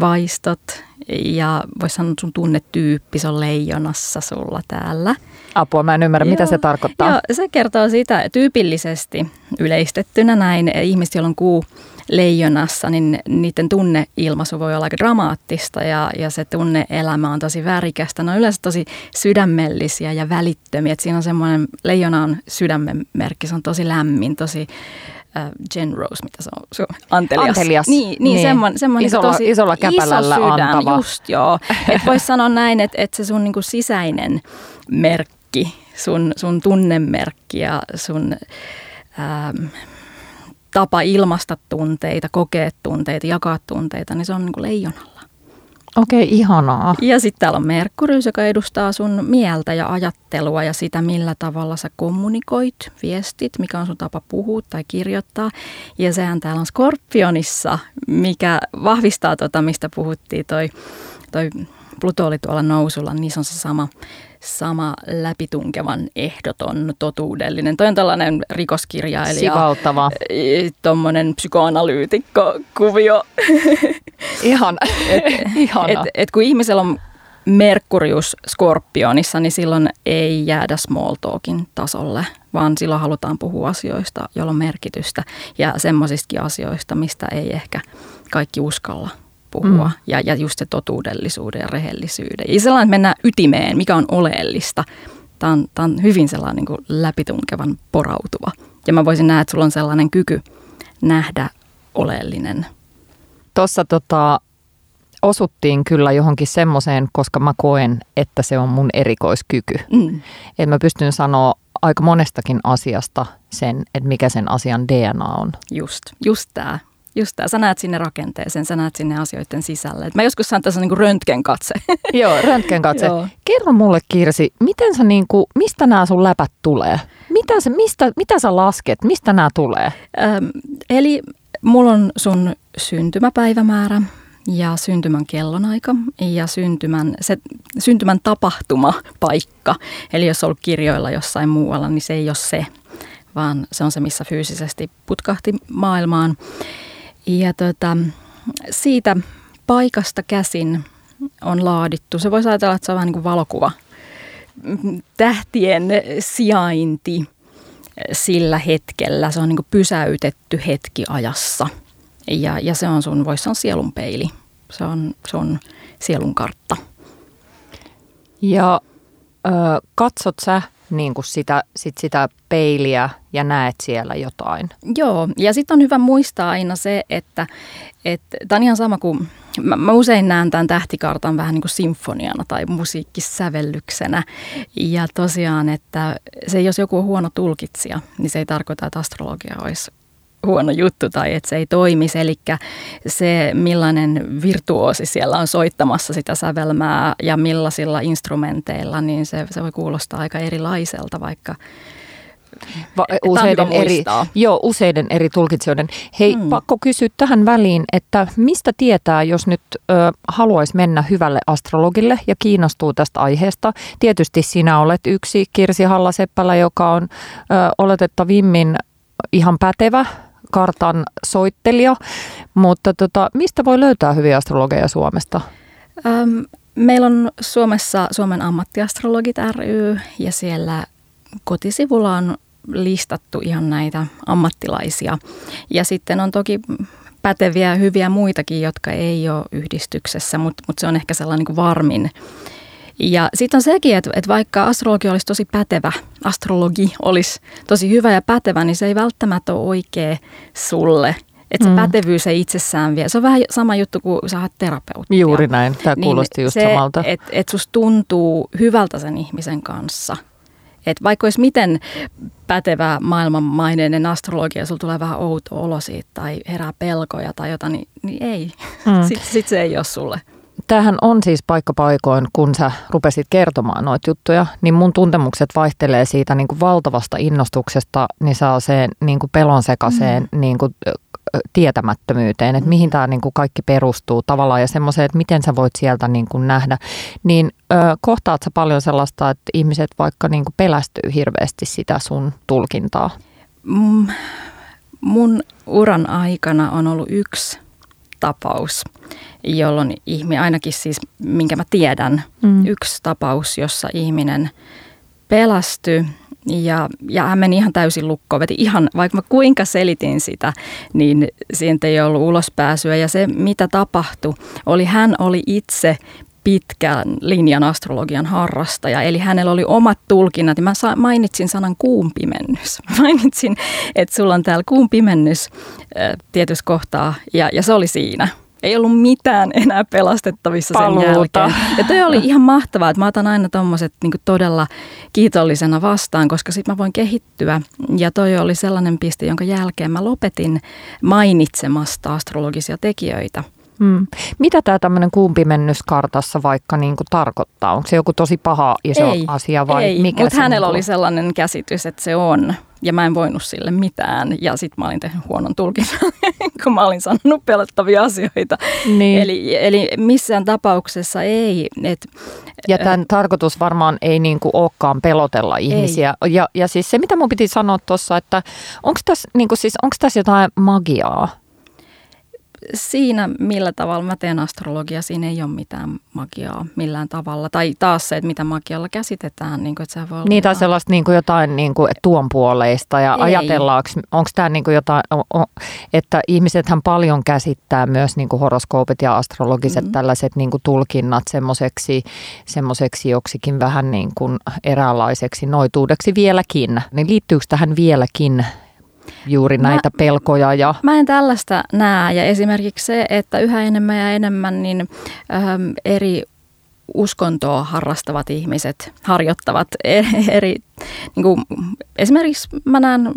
vaistot ja voisi sanoa sun tunnetyyppi, se on leijonassa sulla täällä. Apua, mä en ymmärrä, joo, mitä se tarkoittaa. Joo, se kertoo sitä tyypillisesti yleistettynä näin, ihmiset, joilla on kuu leijonassa, niin niiden tunneilmaisu voi olla aika dramaattista ja, ja se tunneelämä on tosi värikästä. Ne on yleensä tosi sydämellisiä ja välittömiä. Et siinä on semmoinen, leijona on sydämen merkki, se on tosi lämmin, tosi äh, generous, mitä se on, se on antelias. antelias. Niin, niin, niin. semmoinen, semmoinen isolla, tosi isolla käpälällä iso sydän, antava. Just joo. Et voisi sanoa näin, että, että se sun niinku sisäinen merkki, sun, sun tunnemerkki ja sun... Ähm, tapa ilmasta tunteita, kokea tunteita, jakaa tunteita, niin se on niin kuin leijonalla. Okei, okay, ihanaa. Ja sitten täällä on Merkurius, joka edustaa sun mieltä ja ajattelua ja sitä, millä tavalla sä kommunikoit, viestit, mikä on sun tapa puhua tai kirjoittaa. Ja sehän täällä on Skorpionissa, mikä vahvistaa tota, mistä puhuttiin, toi, toi Pluto oli tuolla nousulla, niin se on se sama sama läpitunkevan ehdoton totuudellinen. Toi on tällainen rikoskirjailija. Sivaltava. Tuommoinen psykoanalyytikko kuvio. Ihan, et, Ihana. Et, et kun ihmisellä on Merkurius Skorpionissa, niin silloin ei jäädä small talkin tasolle, vaan silloin halutaan puhua asioista, joilla on merkitystä ja semmoisistakin asioista, mistä ei ehkä kaikki uskalla puhua. Mm. Ja, ja just se totuudellisuuden ja rehellisyyden. Ja sellainen, että mennään ytimeen, mikä on oleellista. Tämä on, tämä on hyvin sellainen niin kuin läpitunkevan porautuva. Ja mä voisin nähdä, että sulla on sellainen kyky nähdä oleellinen. Tuossa tota, osuttiin kyllä johonkin semmoiseen, koska mä koen, että se on mun erikoiskyky. Mm. Että mä pystyn sanoa aika monestakin asiasta sen, että mikä sen asian DNA on. Just, just tämä. Just tämä. Sä näet sinne rakenteeseen, sä näet sinne asioiden sisälle. Et mä joskus saan tässä niinku röntgenkatse. Joo, röntgenkatse. Joo. Kerro mulle Kirsi, miten sä niinku, mistä nämä sun läpät tulee? Mitä, se, mistä, mitä sä lasket, mistä nämä tulee? Öm, eli mulla on sun syntymäpäivämäärä ja syntymän kellonaika ja syntymän, se, syntymän tapahtuma paikka. Eli jos on ollut kirjoilla jossain muualla, niin se ei ole se, vaan se on se, missä fyysisesti putkahti maailmaan. Ja tota, siitä paikasta käsin on laadittu. Se voisi ajatella, että se on vähän niin kuin valokuva. Tähtien sijainti sillä hetkellä, se on niin kuin pysäytetty hetki ajassa. Ja, ja se on sun, voisi sanoa sielun peili. Se on sun sielun kartta. Ja ö, katsot sä niin kuin sitä, sit sitä peiliä ja näet siellä jotain. Joo, ja sitten on hyvä muistaa aina se, että tämä on ihan sama kuin, mä, mä usein näen tämän tähtikartan vähän niin kuin sinfoniana tai musiikkisävellyksenä. Ja tosiaan, että se jos joku on huono tulkitsija, niin se ei tarkoita, että astrologia olisi huono juttu tai että se ei toimisi. Eli se, millainen virtuosi siellä on soittamassa sitä sävelmää ja millaisilla instrumenteilla, niin se, se voi kuulostaa aika erilaiselta, vaikka Va- useiden eri, joo, useiden eri tulkitsijoiden. Hei, hmm. pakko kysyä tähän väliin, että mistä tietää, jos nyt ö, haluaisi mennä hyvälle astrologille ja kiinnostuu tästä aiheesta? Tietysti sinä olet yksi Kirsi Hallaseppälä, joka on ö, oletettavimmin ihan pätevä kartan soittelija, mutta tota, mistä voi löytää hyviä astrologeja Suomesta? Öm, meillä on Suomessa Suomen ammattiastrologit ry ja siellä kotisivulla on listattu ihan näitä ammattilaisia. Ja sitten on toki päteviä hyviä muitakin, jotka ei ole yhdistyksessä, mutta, mutta se on ehkä sellainen niin varmin ja sitten on sekin, että, että vaikka astrologi olisi tosi pätevä, astrologi olisi tosi hyvä ja pätevä, niin se ei välttämättä ole oikea sulle. Että se mm. pätevyys ei itsessään vie. Se on vähän sama juttu kuin sä oot terapeutti. Juuri näin, tämä niin kuulosti just se, samalta. Että et susta tuntuu hyvältä sen ihmisen kanssa. Että vaikka olisi miten pätevä maailmanmaineinen astrologia, sulla tulee vähän outo olo siitä tai herää pelkoja tai jotain, niin, niin ei. Mm. Sitten sit se ei ole sulle tämähän on siis paikka paikoin, kun sä rupesit kertomaan noita juttuja, niin mun tuntemukset vaihtelee siitä niin kuin valtavasta innostuksesta, niin saa se niin kuin pelon sekaiseen mm. niin kuin, tietämättömyyteen, että mihin tämä niin kuin kaikki perustuu tavallaan ja semmoiseen, että miten sä voit sieltä niin kuin nähdä, niin ö, kohtaat sä paljon sellaista, että ihmiset vaikka niin kuin pelästyy hirveästi sitä sun tulkintaa? Mm, mun uran aikana on ollut yksi tapaus, jolloin ihminen, ainakin siis minkä mä tiedän, mm. yksi tapaus, jossa ihminen pelästyi ja, ja hän meni ihan täysin lukkoon. Veti ihan, vaikka mä kuinka selitin sitä, niin siitä ei ollut ulospääsyä. Ja se, mitä tapahtui, oli hän oli itse pitkän linjan astrologian harrastaja. Eli hänellä oli omat tulkinnat. Ja mä mainitsin sanan kuumpimennys. Mainitsin, että sulla on täällä kuumpimennys tietyssä kohtaa ja, ja se oli siinä ei ollut mitään enää pelastettavissa Paluuta. sen jälkeen. Ja toi oli ihan mahtavaa, että mä otan aina tommoset niin todella kiitollisena vastaan, koska sitten mä voin kehittyä. Ja toi oli sellainen piste, jonka jälkeen mä lopetin mainitsemasta astrologisia tekijöitä – Mm. Mitä tämä tämmöinen kuumpimennyskartassa vaikka niin kuin tarkoittaa? Onko se joku tosi paha iso ei, asia vai ei, mikä mutta hänellä niin oli sellainen käsitys, että se on. Ja mä en voinut sille mitään. Ja sitten mä olin tehnyt huonon tulkinnan, kun mä olin sanonut pelottavia asioita. Niin. Eli, eli missään tapauksessa ei. Et, ja tämän äh, tarkoitus varmaan ei niin kuin olekaan pelotella ihmisiä. Ei. Ja, ja siis se, mitä mun piti sanoa tuossa, että onko tässä, niin kuin siis, tässä jotain magiaa? Siinä, millä tavalla mä teen astrologia, siinä ei ole mitään magiaa millään tavalla. Tai taas se, että mitä magialla käsitetään. Niin kuin, että se voi niin, tai sellaista niin kuin jotain niin kuin, tuon puoleista. Ja ei. ajatellaanko, onko tämä niin kuin jotain, että ihmisethän paljon käsittää myös niin kuin horoskoopit ja astrologiset mm-hmm. tällaiset niin kuin tulkinnat semmoiseksi, semmoiseksi joksikin vähän niin kuin eräänlaiseksi noituudeksi vieläkin. Niin liittyykö tähän vieläkin juuri näitä mä, pelkoja. Ja... Mä en tällaista näe ja esimerkiksi se, että yhä enemmän ja enemmän niin ähm, eri uskontoa harrastavat ihmiset harjoittavat e- eri, niin kuin, esimerkiksi mä näen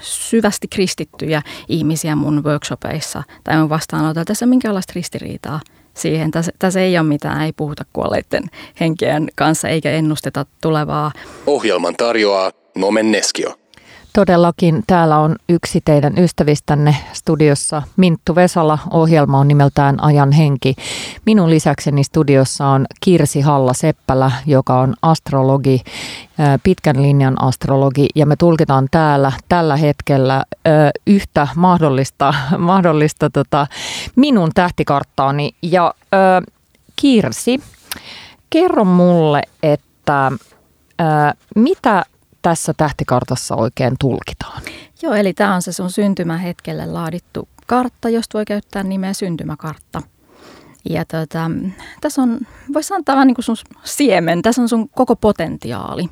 syvästi kristittyjä ihmisiä mun workshopeissa tai mun vastaanotolla. Tässä on minkäänlaista ristiriitaa siihen. Tässä, tässä ei ole mitään, ei puhuta kuolleiden henkien kanssa eikä ennusteta tulevaa. Ohjelman tarjoaa Nomen Neskio. Todellakin täällä on yksi teidän ystävistänne studiossa Minttu Vesala. Ohjelma on nimeltään Ajan henki. Minun lisäkseni studiossa on Kirsi Halla-Seppälä, joka on astrologi, pitkän linjan astrologi. Ja me tulkitaan täällä tällä hetkellä yhtä mahdollista, mahdollista tota, minun tähtikarttaani. Ja Kirsi, kerro mulle, että mitä tässä tähtikartassa oikein tulkitaan? Joo, eli tämä on se sun syntymähetkelle laadittu kartta, josta voi käyttää nimeä syntymäkartta. Ja tota, tässä on, voisi tämä niin sun siemen, tässä on sun koko potentiaali.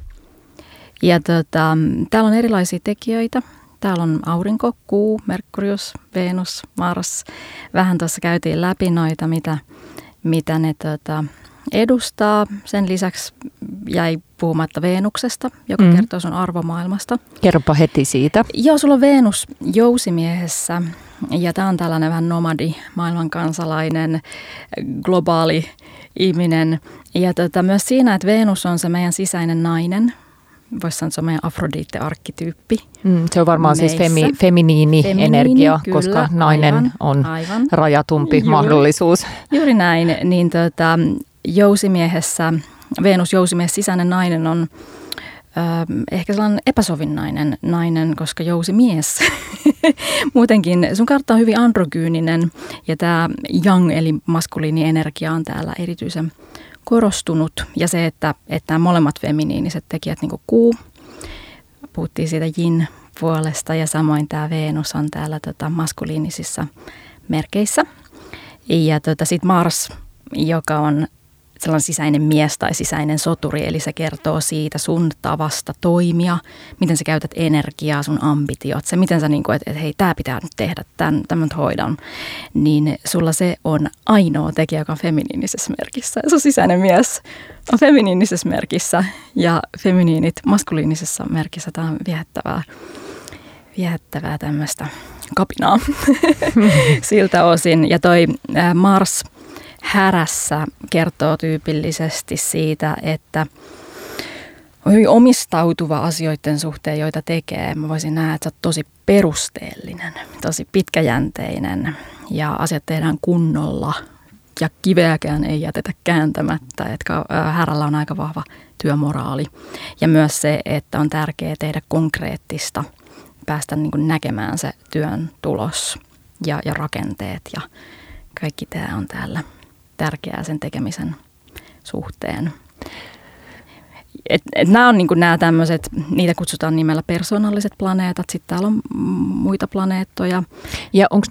Ja tota, täällä on erilaisia tekijöitä. Täällä on aurinko, kuu, Merkurius, Venus, Mars. Vähän tuossa käytiin läpi noita, mitä, mitä ne tota, edustaa. Sen lisäksi jäi puhumatta Veenuksesta, joka mm. kertoo sun arvomaailmasta. Kerropa heti siitä. Joo, sulla on Venus jousimiehessä ja tämä on tällainen vähän nomadi, maailmankansalainen, globaali ihminen. Ja tota, myös siinä, että Venus on se meidän sisäinen nainen, voisi sanoa, että se on meidän Afrodite-arkkityyppi. Mm, se on varmaan meissä. siis femi, feminiini, feminiini energia, kyllä, koska nainen aivan, on aivan. rajatumpi juuri, mahdollisuus. Juuri näin, niin tota, jousimiehessä, Venus jousimies sisäinen nainen on ehkä sellainen epäsovinnainen nainen, koska jousimies muutenkin, sun kartta on hyvin androgyyninen ja tämä yang eli maskuliini energia on täällä erityisen korostunut ja se, että, että molemmat feminiiniset tekijät, niin kuin kuu, puhuttiin siitä yin puolesta ja samoin tämä Venus on täällä tota, maskuliinisissa merkeissä. Ja tota, sitten Mars, joka on sellainen sisäinen mies tai sisäinen soturi, eli se kertoo siitä sun tavasta toimia, miten sä käytät energiaa, sun ambitiot, se miten sä niin kuin, että, että hei, tämä pitää nyt tehdä, tämän, tämän hoidan, niin sulla se on ainoa tekijä, joka on feminiinisessä merkissä. Sun sisäinen mies on feminiinisessä merkissä ja feminiinit maskuliinisessa merkissä. Tämä on viehättävää, viehättävää tämmöistä kapinaa siltä osin. Ja toi Mars – härässä kertoo tyypillisesti siitä, että on hyvin omistautuva asioiden suhteen, joita tekee. Mä voisin nähdä, että sä oot tosi perusteellinen, tosi pitkäjänteinen ja asiat tehdään kunnolla ja kiveäkään ei jätetä kääntämättä. Että härällä on aika vahva työmoraali ja myös se, että on tärkeää tehdä konkreettista, päästä niin näkemään se työn tulos ja, ja rakenteet ja kaikki tämä on täällä tärkeää sen tekemisen suhteen. Et, et nämä on niin nämä tämmöiset, niitä kutsutaan nimellä persoonalliset planeetat, sitten täällä on muita planeettoja. Ja onko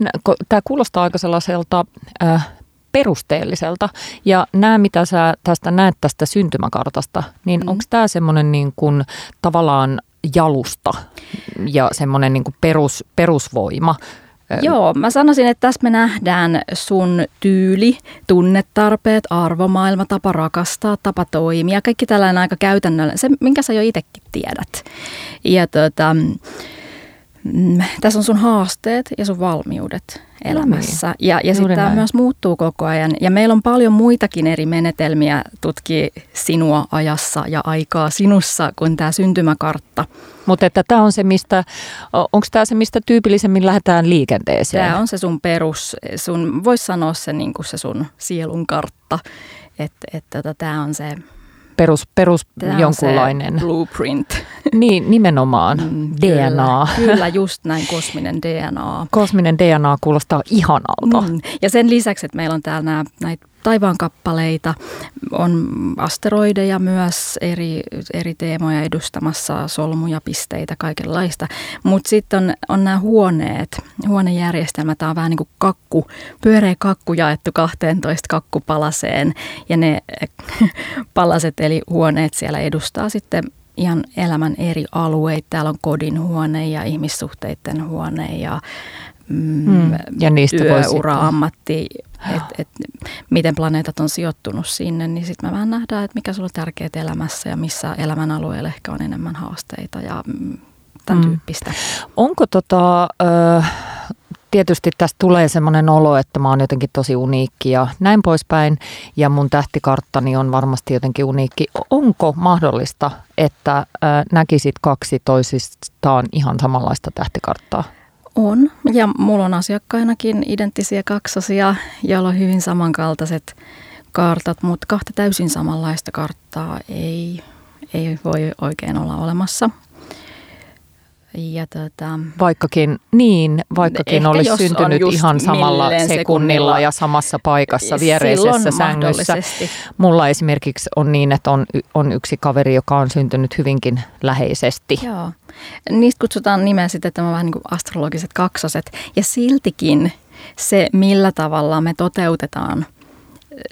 tämä kuulostaa aika sellaiselta äh, perusteelliselta. Ja nämä, mitä sä tästä näet tästä syntymäkartasta, niin mm. onko tämä semmoinen niin kuin tavallaan jalusta ja semmoinen niin kuin perus, perusvoima Joo, mä sanoisin, että tässä me nähdään sun tyyli, tunnetarpeet, arvomaailma, tapa rakastaa, tapa toimia, kaikki tällainen aika käytännöllinen, se minkä sä jo itsekin tiedät. Ja tota, mm, tässä on sun haasteet ja sun valmiudet elämässä. No niin. Ja, ja sitten tämä myös muuttuu koko ajan. Ja meillä on paljon muitakin eri menetelmiä tutkia sinua ajassa ja aikaa sinussa kuin tämä syntymäkartta. Mutta että tämä on se, mistä, onko tämä se, mistä tyypillisemmin lähdetään liikenteeseen? Tämä on se sun perus, sun, voisi sanoa se, niin kuin se sun sielun kartta. Että et, tota, tämä on se perus, perus Tämä jonkunlainen. blueprint. Niin, nimenomaan. Mm, DNA. Kyllä, kyllä, just näin, kosminen DNA. Kosminen DNA kuulostaa ihanalta. Mm. Ja sen lisäksi, että meillä on täällä nämä, näitä taivaankappaleita, on asteroideja myös, eri, eri teemoja edustamassa, solmuja, pisteitä, kaikenlaista. Mutta sitten on, on nämä huoneet, huonejärjestelmä, tämä on vähän niin kuin kakku, pyöreä kakku jaettu 12 kakkupalaseen ja ne palaset eli huoneet siellä edustaa sitten ihan elämän eri alueita. Täällä on kodin huone ja ihmissuhteiden huone ja mm, mm, ja niistä työura, ammatti, että et, miten planeetat on sijoittunut sinne, niin sitten me vähän nähdään, että mikä sulla on tärkeää elämässä ja missä elämän alueella ehkä on enemmän haasteita ja mm, tämän mm. tyyppistä. Onko tota, äh, tietysti tästä tulee semmoinen olo, että mä oon jotenkin tosi uniikki ja näin poispäin. Ja mun tähtikarttani on varmasti jotenkin uniikki. Onko mahdollista, että näkisit kaksi toisistaan ihan samanlaista tähtikarttaa? On, ja mulla on asiakkainakin identtisiä kaksosia, joilla on hyvin samankaltaiset kartat, mutta kahta täysin samanlaista karttaa ei, ei voi oikein olla olemassa. Ja tota, vaikkakin niin, vaikkakin olisi syntynyt ihan samalla sekunnilla, sekunnilla ja samassa paikassa viereisessä sängyssä. Mulla esimerkiksi on niin, että on, on yksi kaveri, joka on syntynyt hyvinkin läheisesti. Joo. Niistä kutsutaan nimeä sitten tämä vähän niin kuin astrologiset kaksoset. Ja siltikin se, millä tavalla me toteutetaan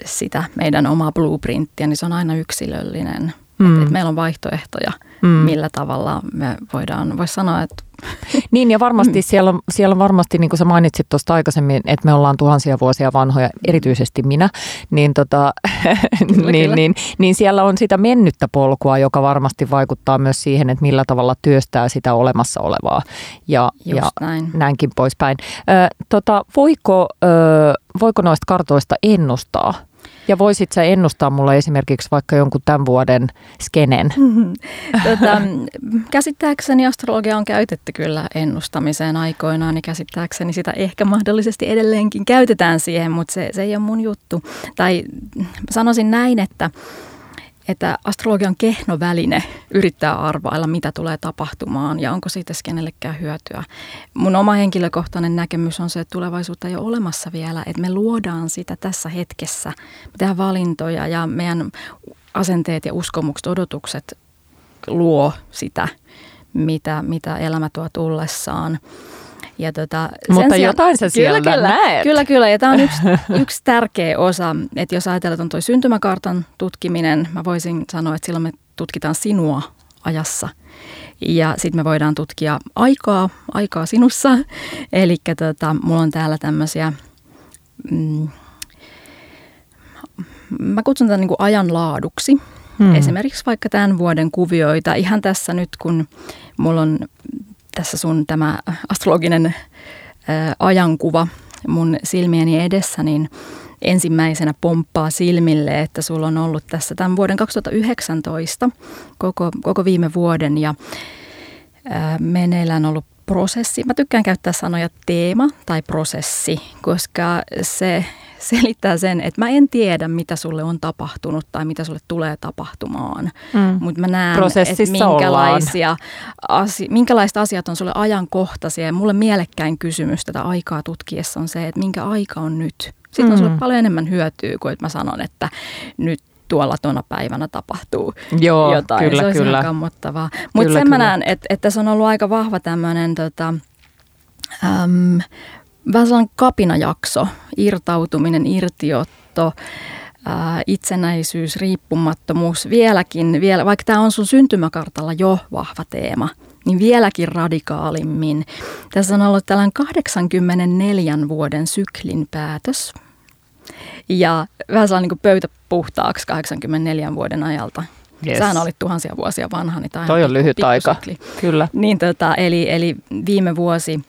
sitä meidän omaa blueprinttiä, niin se on aina yksilöllinen. Mm. Et, et meillä on vaihtoehtoja – mm. millä tavalla me voidaan, voisi sanoa, että... Niin ja varmasti mm. siellä, on, siellä on varmasti, niin kuin sä mainitsit tuosta aikaisemmin, että me ollaan tuhansia vuosia vanhoja, erityisesti minä, niin, tota, kyllä, niin, kyllä. niin, niin siellä on sitä mennyttä polkua, joka varmasti vaikuttaa myös siihen, että millä tavalla työstää sitä olemassa olevaa ja, ja näin. näinkin poispäin. Ö, tota, voiko, ö, voiko noista kartoista ennustaa? Ja voisit sä ennustaa mulle esimerkiksi vaikka jonkun tämän vuoden skenen? tota, käsittääkseni astrologia on käytetty kyllä ennustamiseen aikoinaan ja käsittääkseni sitä ehkä mahdollisesti edelleenkin käytetään siihen, mutta se, se ei ole mun juttu. Tai sanoisin näin, että että astrologian kehno väline yrittää arvailla, mitä tulee tapahtumaan ja onko siitä kenellekään hyötyä. Mun oma henkilökohtainen näkemys on se, että tulevaisuutta ei ole olemassa vielä, että me luodaan sitä tässä hetkessä. Me tehdään valintoja ja meidän asenteet ja uskomukset, odotukset luo sitä, mitä, mitä elämä tuo tullessaan. Ja tota, Mutta sijaan, jotain sä sieltä kyllä, kyllä, näet. Kyllä, kyllä. Ja tämä on yksi, yksi tärkeä osa, että jos ajatellaan, että on tuo syntymäkartan tutkiminen, mä voisin sanoa, että silloin me tutkitaan sinua ajassa. Ja sitten me voidaan tutkia aikaa, aikaa sinussa. Eli tota, mulla on täällä tämmöisiä... Mm, mä kutsun tätä niin ajanlaaduksi. Hmm. Esimerkiksi vaikka tämän vuoden kuvioita. Ihan tässä nyt, kun mulla on tässä sun tämä astrologinen ajankuva mun silmieni edessä, niin ensimmäisenä pomppaa silmille, että sulla on ollut tässä tämän vuoden 2019 koko, koko viime vuoden ja ää, meneillään ollut prosessi. Mä tykkään käyttää sanoja teema tai prosessi, koska se selittää sen, että mä en tiedä, mitä sulle on tapahtunut tai mitä sulle tulee tapahtumaan. Mm. Mutta mä näen, että minkälaisia asi- minkälaiset asiat on sulle ajankohtaisia. Ja mulle mielekkäin kysymys tätä aikaa tutkiessa on se, että minkä aika on nyt. Sitten mm. on sulle paljon enemmän hyötyä kuin että mä sanon, että nyt tuolla tuona päivänä tapahtuu Joo, jotain. Kyllä, se olisi kyllä. ihan kammottavaa. Mutta sen mä näen, että, että tässä on ollut aika vahva tämmöinen tota, äm, vähän sellainen kapinajakso, irtautuminen, irtiotto, ää, itsenäisyys, riippumattomuus vieläkin, vielä, vaikka tämä on sun syntymäkartalla jo vahva teema, niin vieläkin radikaalimmin. Tässä on ollut tällainen 84 vuoden syklin päätös. Ja vähän sellainen niin pöytä puhtaaksi 84 vuoden ajalta. Yes. Sähän olit tuhansia vuosia vanha, niin tämä Toi on lyhyt aika, kyllä. Niin tota, eli, eli viime vuosi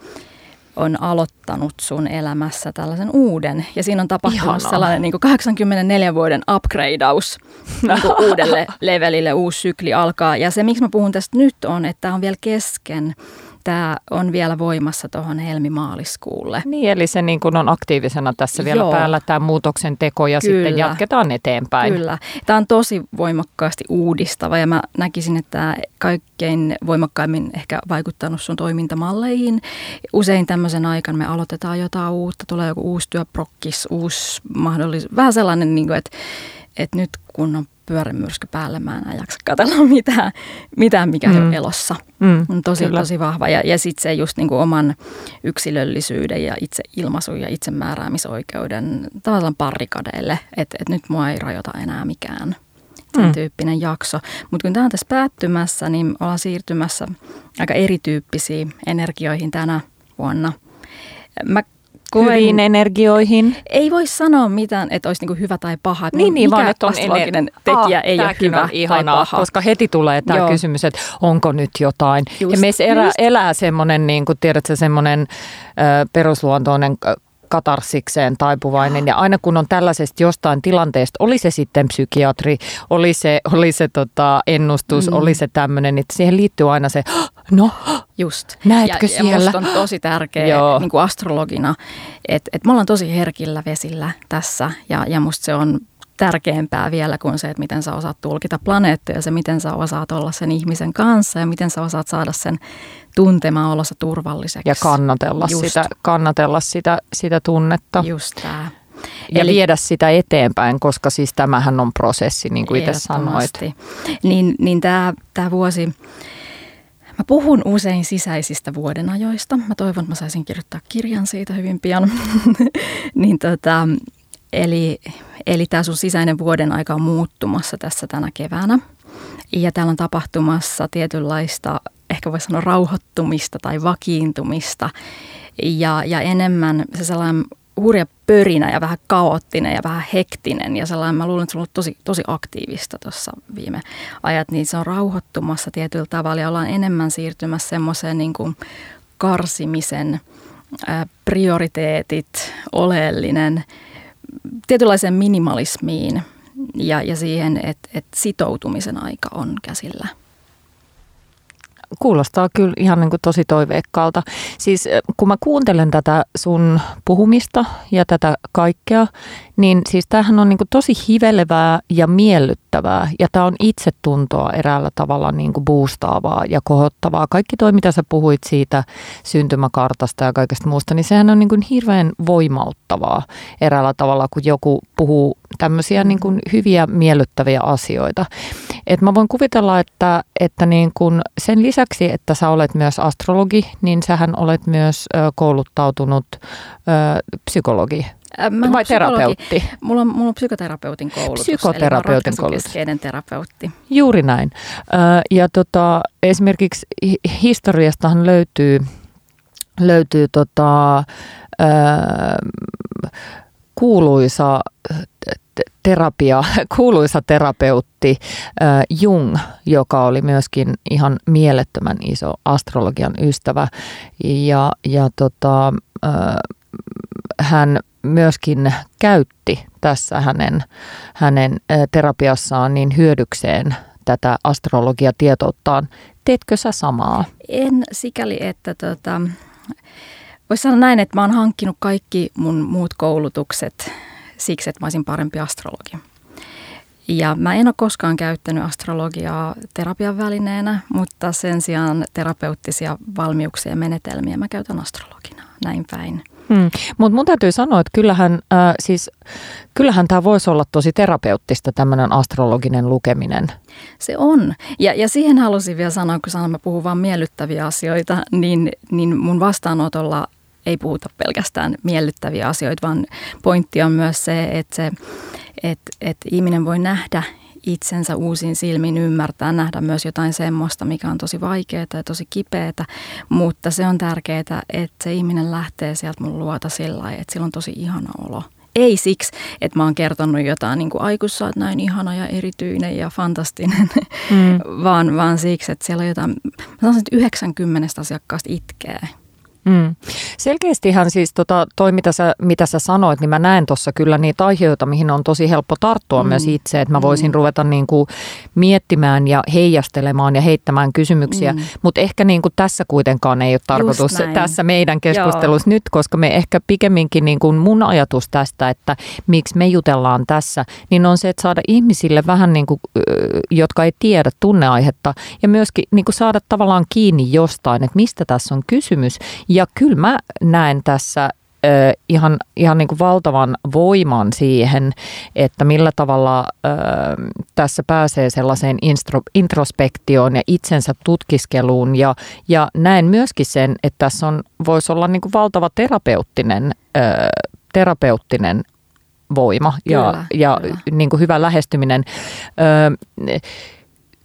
on aloittanut sun elämässä tällaisen uuden. Ja siinä on tapahtunut Ihanaa. sellainen niin kuin 84 vuoden upgradeaus niin uudelle levelille, uusi sykli alkaa. Ja se, miksi mä puhun tästä nyt on, että tämä on vielä kesken tämä on vielä voimassa tuohon helmimaaliskuulle. Niin, eli se niin kuin on aktiivisena tässä vielä Joo. päällä tämä muutoksen teko ja Kyllä. sitten jatketaan eteenpäin. Kyllä. Tämä on tosi voimakkaasti uudistava ja mä näkisin, että tämä kaikkein voimakkaimmin ehkä vaikuttanut sun toimintamalleihin. Usein tämmöisen aikana me aloitetaan jotain uutta, tulee joku uusi työprokkis, uusi mahdollisuus, vähän sellainen, niin kuin, että, että nyt kun on pyörämyrsky päälle, mä en jaksa katsella mitään, mitään mikä mm. on elossa. Mm, on tosi, kyllä. tosi vahva. Ja, ja sitten se just niin kuin oman yksilöllisyyden ja itse ilmaisun ja itsemääräämisoikeuden tavallaan parrikadeille, että et nyt mua ei rajoita enää mikään. sen mm. tyyppinen jakso. Mutta kun tämä on tässä päättymässä, niin ollaan siirtymässä aika erityyppisiin energioihin tänä vuonna. Mä Hyviin energioihin. Ei voi sanoa mitään, että olisi niinku hyvä tai paha. Niin, niin vaan että on astrologinen ener- tekijä Aa, ei ole hyvä on ihanaa, tai paha. Koska heti tulee tämä Joo. kysymys, että onko nyt jotain. Just, ja meissä elää, elää semmoinen, niin kuin tiedätkö, semmoinen perusluontoinen katarsikseen taipuvainen. Ja aina kun on tällaisesta jostain tilanteesta, oli se sitten psykiatri, oli se, oli se tota, ennustus, mm. oli se tämmöinen, että siihen liittyy aina se, no, Just. näetkö ja, siellä? Ja on tosi tärkeä niin kuin astrologina, että, että me ollaan tosi herkillä vesillä tässä ja, ja musta se on tärkeämpää vielä kuin se, että miten sä osaat tulkita planeettoja, se miten sä osaat olla sen ihmisen kanssa ja miten sä osaat saada sen tuntemaan olossa turvalliseksi. Ja kannatella, sitä, kannatella sitä, sitä tunnetta. Just tämä. Ja Eli, viedä sitä eteenpäin, koska siis tämähän on prosessi, niin kuin itse sanoit. Niin, niin tämä, tämä vuosi, mä puhun usein sisäisistä vuodenajoista. Mä toivon, että mä saisin kirjoittaa kirjan siitä hyvin pian. niin tota, eli, eli tämä sun sisäinen vuoden aika on muuttumassa tässä tänä keväänä. Ja täällä on tapahtumassa tietynlaista ehkä voisi sanoa rauhoittumista tai vakiintumista. Ja, ja enemmän se sellainen hurja pörinä ja vähän kaoottinen ja vähän hektinen. Ja sellainen, mä luulen, että se on ollut tosi, tosi aktiivista tuossa viime ajat, niin se on rauhoittumassa tietyllä tavalla. Ja ollaan enemmän siirtymässä semmoiseen niin kuin karsimisen ää, prioriteetit, oleellinen, tietynlaiseen minimalismiin ja, ja siihen, että, että sitoutumisen aika on käsillä kuulostaa kyllä ihan niin kuin tosi toiveikkaalta. Siis kun mä kuuntelen tätä sun puhumista ja tätä kaikkea, niin siis tämähän on niin kuin tosi hivelevää ja miellyttävää ja tämä on itsetuntoa eräällä tavalla niin kuin boostaavaa ja kohottavaa. Kaikki toi, mitä sä puhuit siitä syntymäkartasta ja kaikesta muusta, niin sehän on niin kuin hirveän voimauttavaa eräällä tavalla, kun joku puhuu tämmöisiä niin kuin hyviä miellyttäviä asioita. Et mä voin kuvitella, että, että niin kuin sen lisäksi, että sä olet myös astrologi, niin sähän olet myös kouluttautunut psykologi. Mä Vai terapeutti? Mulla on, mulla on psykoterapeutin koulutus. Psykoterapeutin eli koulutus. terapeutti. Juuri näin. Ja tota, esimerkiksi historiastahan löytyy, löytyy tota, kuuluisa terapia, kuuluisa terapeutti äh, Jung, joka oli myöskin ihan mielettömän iso astrologian ystävä. Ja, ja tota, äh, hän myöskin käytti tässä hänen, hänen terapiassaan niin hyödykseen tätä astrologiatietouttaan. Teetkö sä samaa? En sikäli, että tota, voisi sanoa näin, että mä oon hankkinut kaikki mun muut koulutukset siksi, että mä olisin parempi astrologi. Ja mä en ole koskaan käyttänyt astrologiaa terapian välineenä, mutta sen sijaan terapeuttisia valmiuksia ja menetelmiä mä käytän astrologina, näin päin. Hmm. Mutta mun täytyy sanoa, että kyllähän, äh, siis, kyllähän tämä voisi olla tosi terapeuttista tämmöinen astrologinen lukeminen. Se on. Ja, ja siihen halusin vielä sanoa, kun sanon, mä puhun vaan miellyttäviä asioita, niin, niin mun vastaanotolla ei puhuta pelkästään miellyttäviä asioita, vaan pointti on myös se, että, se, että, että ihminen voi nähdä itsensä uusin silmin ymmärtää, nähdä myös jotain semmoista, mikä on tosi vaikeaa ja tosi kipeätä, mutta se on tärkeää, että se ihminen lähtee sieltä mun luota sillä lailla, että sillä on tosi ihana olo. Ei siksi, että mä oon kertonut jotain, niin kuin aikus sä oot näin ihana ja erityinen ja fantastinen, mm. vaan, vaan siksi, että siellä on jotain, mä sanoisin, että 90 asiakkaasta itkee Mm. Selkeästihan siis tota, toi, mitä sä, mitä sä sanoit, niin mä näen tuossa kyllä niitä aiheita, mihin on tosi helppo tarttua mm. myös itse, että mä voisin mm. ruveta niin kuin miettimään ja heijastelemaan ja heittämään kysymyksiä, mm. mutta ehkä niin kuin tässä kuitenkaan ei ole tarkoitus tässä meidän keskustelussa Joo. nyt, koska me ehkä pikemminkin niin kuin mun ajatus tästä, että miksi me jutellaan tässä, niin on se, että saada ihmisille vähän niin kuin, jotka ei tiedä tunneaihetta ja myöskin niin kuin saada tavallaan kiinni jostain, että mistä tässä on kysymys ja kyllä mä näen tässä ö, ihan, ihan niin kuin valtavan voiman siihen, että millä tavalla ö, tässä pääsee sellaiseen instro, introspektioon ja itsensä tutkiskeluun. Ja, ja näen myöskin sen, että tässä on, voisi olla niin kuin valtava terapeuttinen, ö, terapeuttinen voima ja, Kyllä, ja kyllä. Niin kuin hyvä lähestyminen. Ö,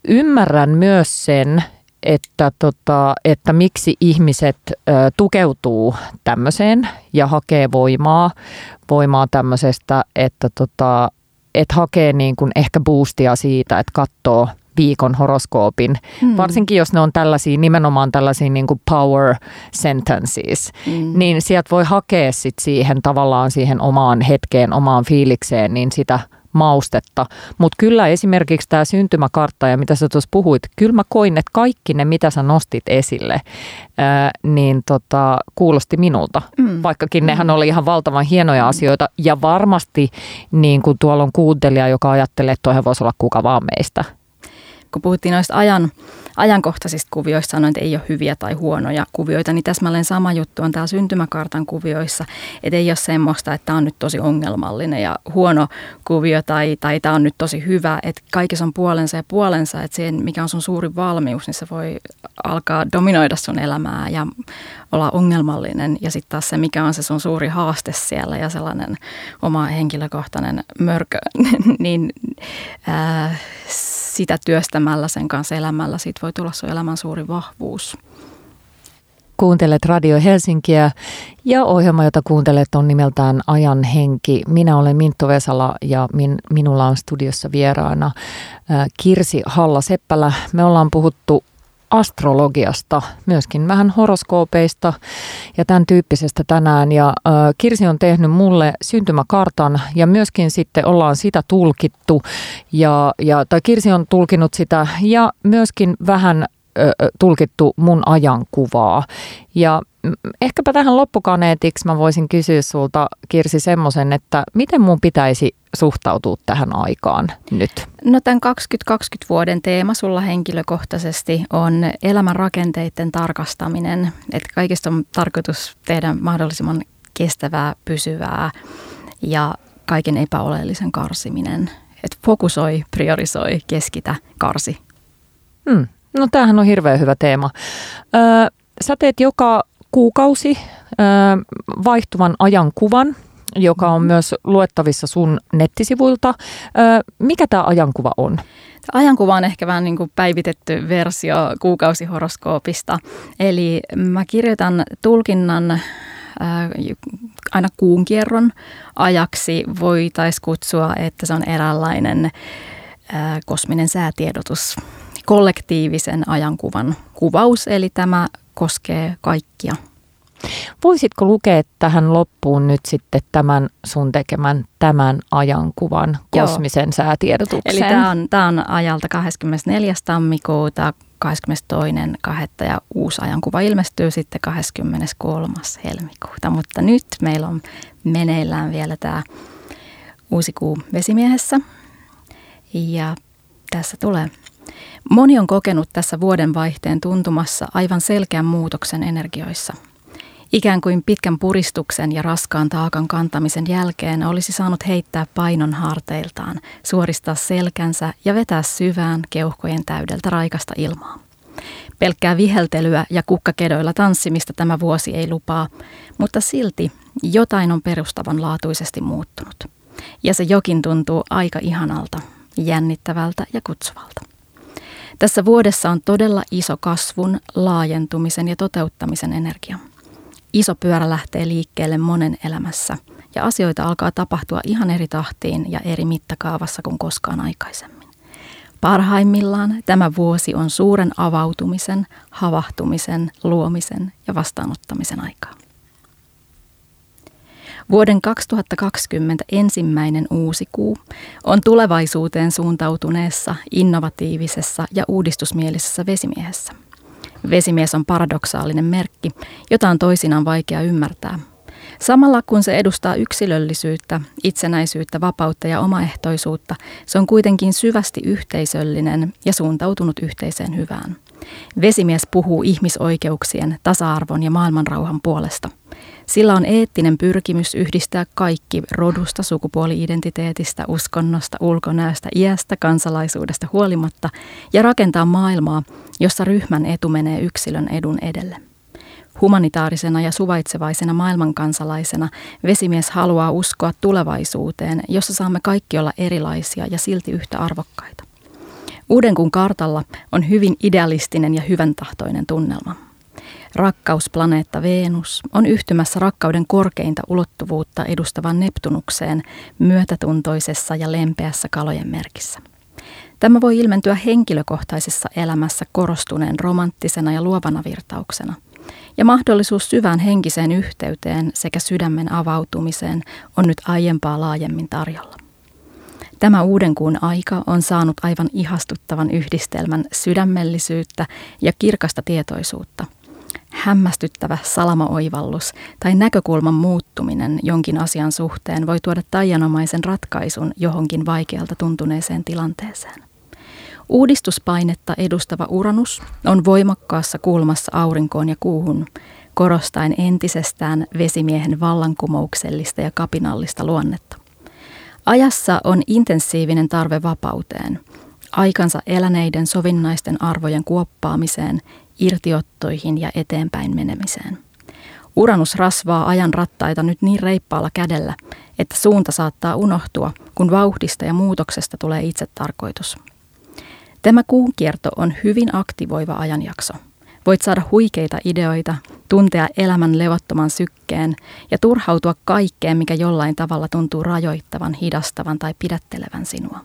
ymmärrän myös sen, että, tota, että miksi ihmiset ö, tukeutuu tämmöiseen ja hakee voimaa, voimaa tämmöisestä, että tota, et hakee niin kuin ehkä boostia siitä, että katsoo viikon horoskoopin, Mm. varsinkin jos ne on tällaisia, nimenomaan tällaisia niin kuin power sentences, Mm. niin sieltä voi hakea sit siihen tavallaan siihen omaan hetkeen, omaan fiilikseen, niin sitä maustetta. Mutta kyllä esimerkiksi tämä syntymäkartta ja mitä sä tuossa puhuit, kyllä mä koin, että kaikki ne, mitä sä nostit esille, ää, niin tota, kuulosti minulta. Mm. Vaikkakin nehän oli ihan valtavan hienoja asioita ja varmasti niin kun tuolla on kuuntelija, joka ajattelee, että toihan voisi olla kuka vaan meistä. Kun puhuttiin noista ajan, ajankohtaisista kuvioista, sanoin, että ei ole hyviä tai huonoja kuvioita, niin täsmälleen sama juttu on täällä syntymäkartan kuvioissa, että ei ole semmoista, että tämä on nyt tosi ongelmallinen ja huono kuvio tai, tai tämä on nyt tosi hyvä, että kaikissa on puolensa ja puolensa, että se, mikä on sun suuri valmius, niin se voi alkaa dominoida sun elämää ja olla ongelmallinen. Ja sitten taas se, mikä on se sun suuri haaste siellä ja sellainen oma henkilökohtainen mörkö, niin ää, sitä työstämällä sen kanssa elämällä siitä voi tulla sun elämän suuri vahvuus. Kuuntelet Radio Helsinkiä ja ohjelma, jota kuuntelet on nimeltään Ajan henki. Minä olen Minttu Vesala ja min, minulla on studiossa vieraana ää, Kirsi Halla-Seppälä. Me ollaan puhuttu astrologiasta, myöskin vähän horoskoopeista ja tämän tyyppisestä tänään. Ja äh, Kirsi on tehnyt mulle syntymäkartan ja myöskin sitten ollaan sitä tulkittu. Ja, ja, tai Kirsi on tulkinut sitä ja myöskin vähän tulkittu mun ajankuvaa. Ja mm, ehkäpä tähän loppukaneetiksi mä voisin kysyä sulta Kirsi semmoisen, että miten mun pitäisi suhtautua tähän aikaan nyt? No tämän 2020 vuoden teema sulla henkilökohtaisesti on elämän rakenteiden tarkastaminen. Että kaikista on tarkoitus tehdä mahdollisimman kestävää, pysyvää ja kaiken epäoleellisen karsiminen. Että fokusoi, priorisoi, keskitä, karsi. Hmm. No tämähän on hirveän hyvä teema. Öö, sä teet joka kuukausi öö, vaihtuvan ajankuvan, joka on myös luettavissa sun nettisivuilta. Öö, mikä tämä ajankuva on? Ajankuva on ehkä vähän niin kuin päivitetty versio kuukausihoroskoopista. Eli mä kirjoitan tulkinnan aina kuun kierron ajaksi. Voitaisiin kutsua, että se on eräänlainen ää, kosminen säätiedotus, kollektiivisen ajankuvan kuvaus. Eli tämä koskee kaikkia. Voisitko lukea tähän loppuun nyt sitten tämän sun tekemän tämän ajankuvan Joo. kosmisen säätiedotuksen? Eli tämä on, tämä on ajalta 24. tammikuuta 22.2. ja uusi ajankuva ilmestyy sitten 23. helmikuuta. Mutta nyt meillä on meneillään vielä tämä uusi kuu vesimiehessä. Ja tässä tulee. Moni on kokenut tässä vuoden vaihteen tuntumassa aivan selkeän muutoksen energioissa. Ikään kuin pitkän puristuksen ja raskaan taakan kantamisen jälkeen olisi saanut heittää painon harteiltaan, suoristaa selkänsä ja vetää syvään keuhkojen täydeltä raikasta ilmaa. Pelkkää viheltelyä ja kukkakedoilla tanssimista tämä vuosi ei lupaa, mutta silti jotain on perustavanlaatuisesti muuttunut. Ja se jokin tuntuu aika ihanalta, jännittävältä ja kutsuvalta. Tässä vuodessa on todella iso kasvun, laajentumisen ja toteuttamisen energia. Iso pyörä lähtee liikkeelle monen elämässä ja asioita alkaa tapahtua ihan eri tahtiin ja eri mittakaavassa kuin koskaan aikaisemmin. Parhaimmillaan tämä vuosi on suuren avautumisen, havahtumisen, luomisen ja vastaanottamisen aikaa. Vuoden 2020 ensimmäinen uusi kuu on tulevaisuuteen suuntautuneessa, innovatiivisessa ja uudistusmielisessä vesimiehessä. Vesimies on paradoksaalinen merkki, jota on toisinaan vaikea ymmärtää. Samalla kun se edustaa yksilöllisyyttä, itsenäisyyttä, vapautta ja omaehtoisuutta, se on kuitenkin syvästi yhteisöllinen ja suuntautunut yhteiseen hyvään. Vesimies puhuu ihmisoikeuksien, tasa-arvon ja maailmanrauhan puolesta. Sillä on eettinen pyrkimys yhdistää kaikki rodusta, sukupuoli-identiteetistä, uskonnosta, ulkonäöstä, iästä, kansalaisuudesta huolimatta ja rakentaa maailmaa, jossa ryhmän etu menee yksilön edun edelle. Humanitaarisena ja suvaitsevaisena maailmankansalaisena vesimies haluaa uskoa tulevaisuuteen, jossa saamme kaikki olla erilaisia ja silti yhtä arvokkaita. Uudenkuun kartalla on hyvin idealistinen ja hyvän tahtoinen tunnelma. Rakkausplaneetta Venus on yhtymässä rakkauden korkeinta ulottuvuutta edustavan Neptunukseen myötätuntoisessa ja lempeässä kalojen merkissä. Tämä voi ilmentyä henkilökohtaisessa elämässä korostuneen romanttisena ja luovana virtauksena. Ja mahdollisuus syvään henkiseen yhteyteen sekä sydämen avautumiseen on nyt aiempaa laajemmin tarjolla. Tämä uuden kuun aika on saanut aivan ihastuttavan yhdistelmän sydämellisyyttä ja kirkasta tietoisuutta. Hämmästyttävä salamaoivallus tai näkökulman muuttuminen jonkin asian suhteen voi tuoda taianomaisen ratkaisun johonkin vaikealta tuntuneeseen tilanteeseen. Uudistuspainetta edustava Uranus on voimakkaassa kulmassa aurinkoon ja kuuhun, korostaen entisestään vesimiehen vallankumouksellista ja kapinallista luonnetta. Ajassa on intensiivinen tarve vapauteen, aikansa eläneiden sovinnaisten arvojen kuoppaamiseen, irtiottoihin ja eteenpäin menemiseen. Uranus rasvaa ajan rattaita nyt niin reippaalla kädellä, että suunta saattaa unohtua, kun vauhdista ja muutoksesta tulee itse tarkoitus. Tämä kuunkierto on hyvin aktivoiva ajanjakso. Voit saada huikeita ideoita, tuntea elämän levottoman sykkeen ja turhautua kaikkeen, mikä jollain tavalla tuntuu rajoittavan, hidastavan tai pidättelevän sinua.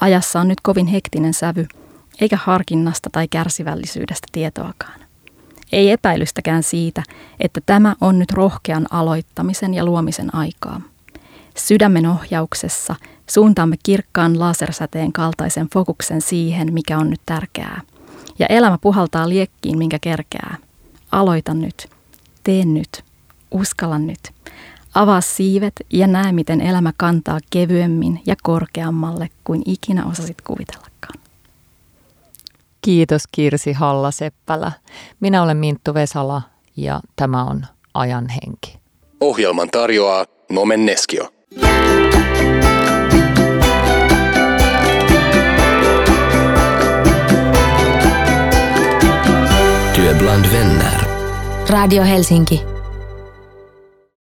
Ajassa on nyt kovin hektinen sävy, eikä harkinnasta tai kärsivällisyydestä tietoakaan. Ei epäilystäkään siitä, että tämä on nyt rohkean aloittamisen ja luomisen aikaa. Sydämen ohjauksessa suuntaamme kirkkaan lasersäteen kaltaisen fokuksen siihen, mikä on nyt tärkeää. Ja elämä puhaltaa liekkiin, minkä kerkeää. Aloita nyt. Tee nyt. Uskalla nyt. Avaa siivet ja näe, miten elämä kantaa kevyemmin ja korkeammalle kuin ikinä osasit kuvitellakaan. Kiitos Kirsi Halla-Seppälä. Minä olen Minttu Vesala ja tämä on Ajan henki. Ohjelman tarjoaa Nomen Neskio. Bland vänner. Radio Helsinki.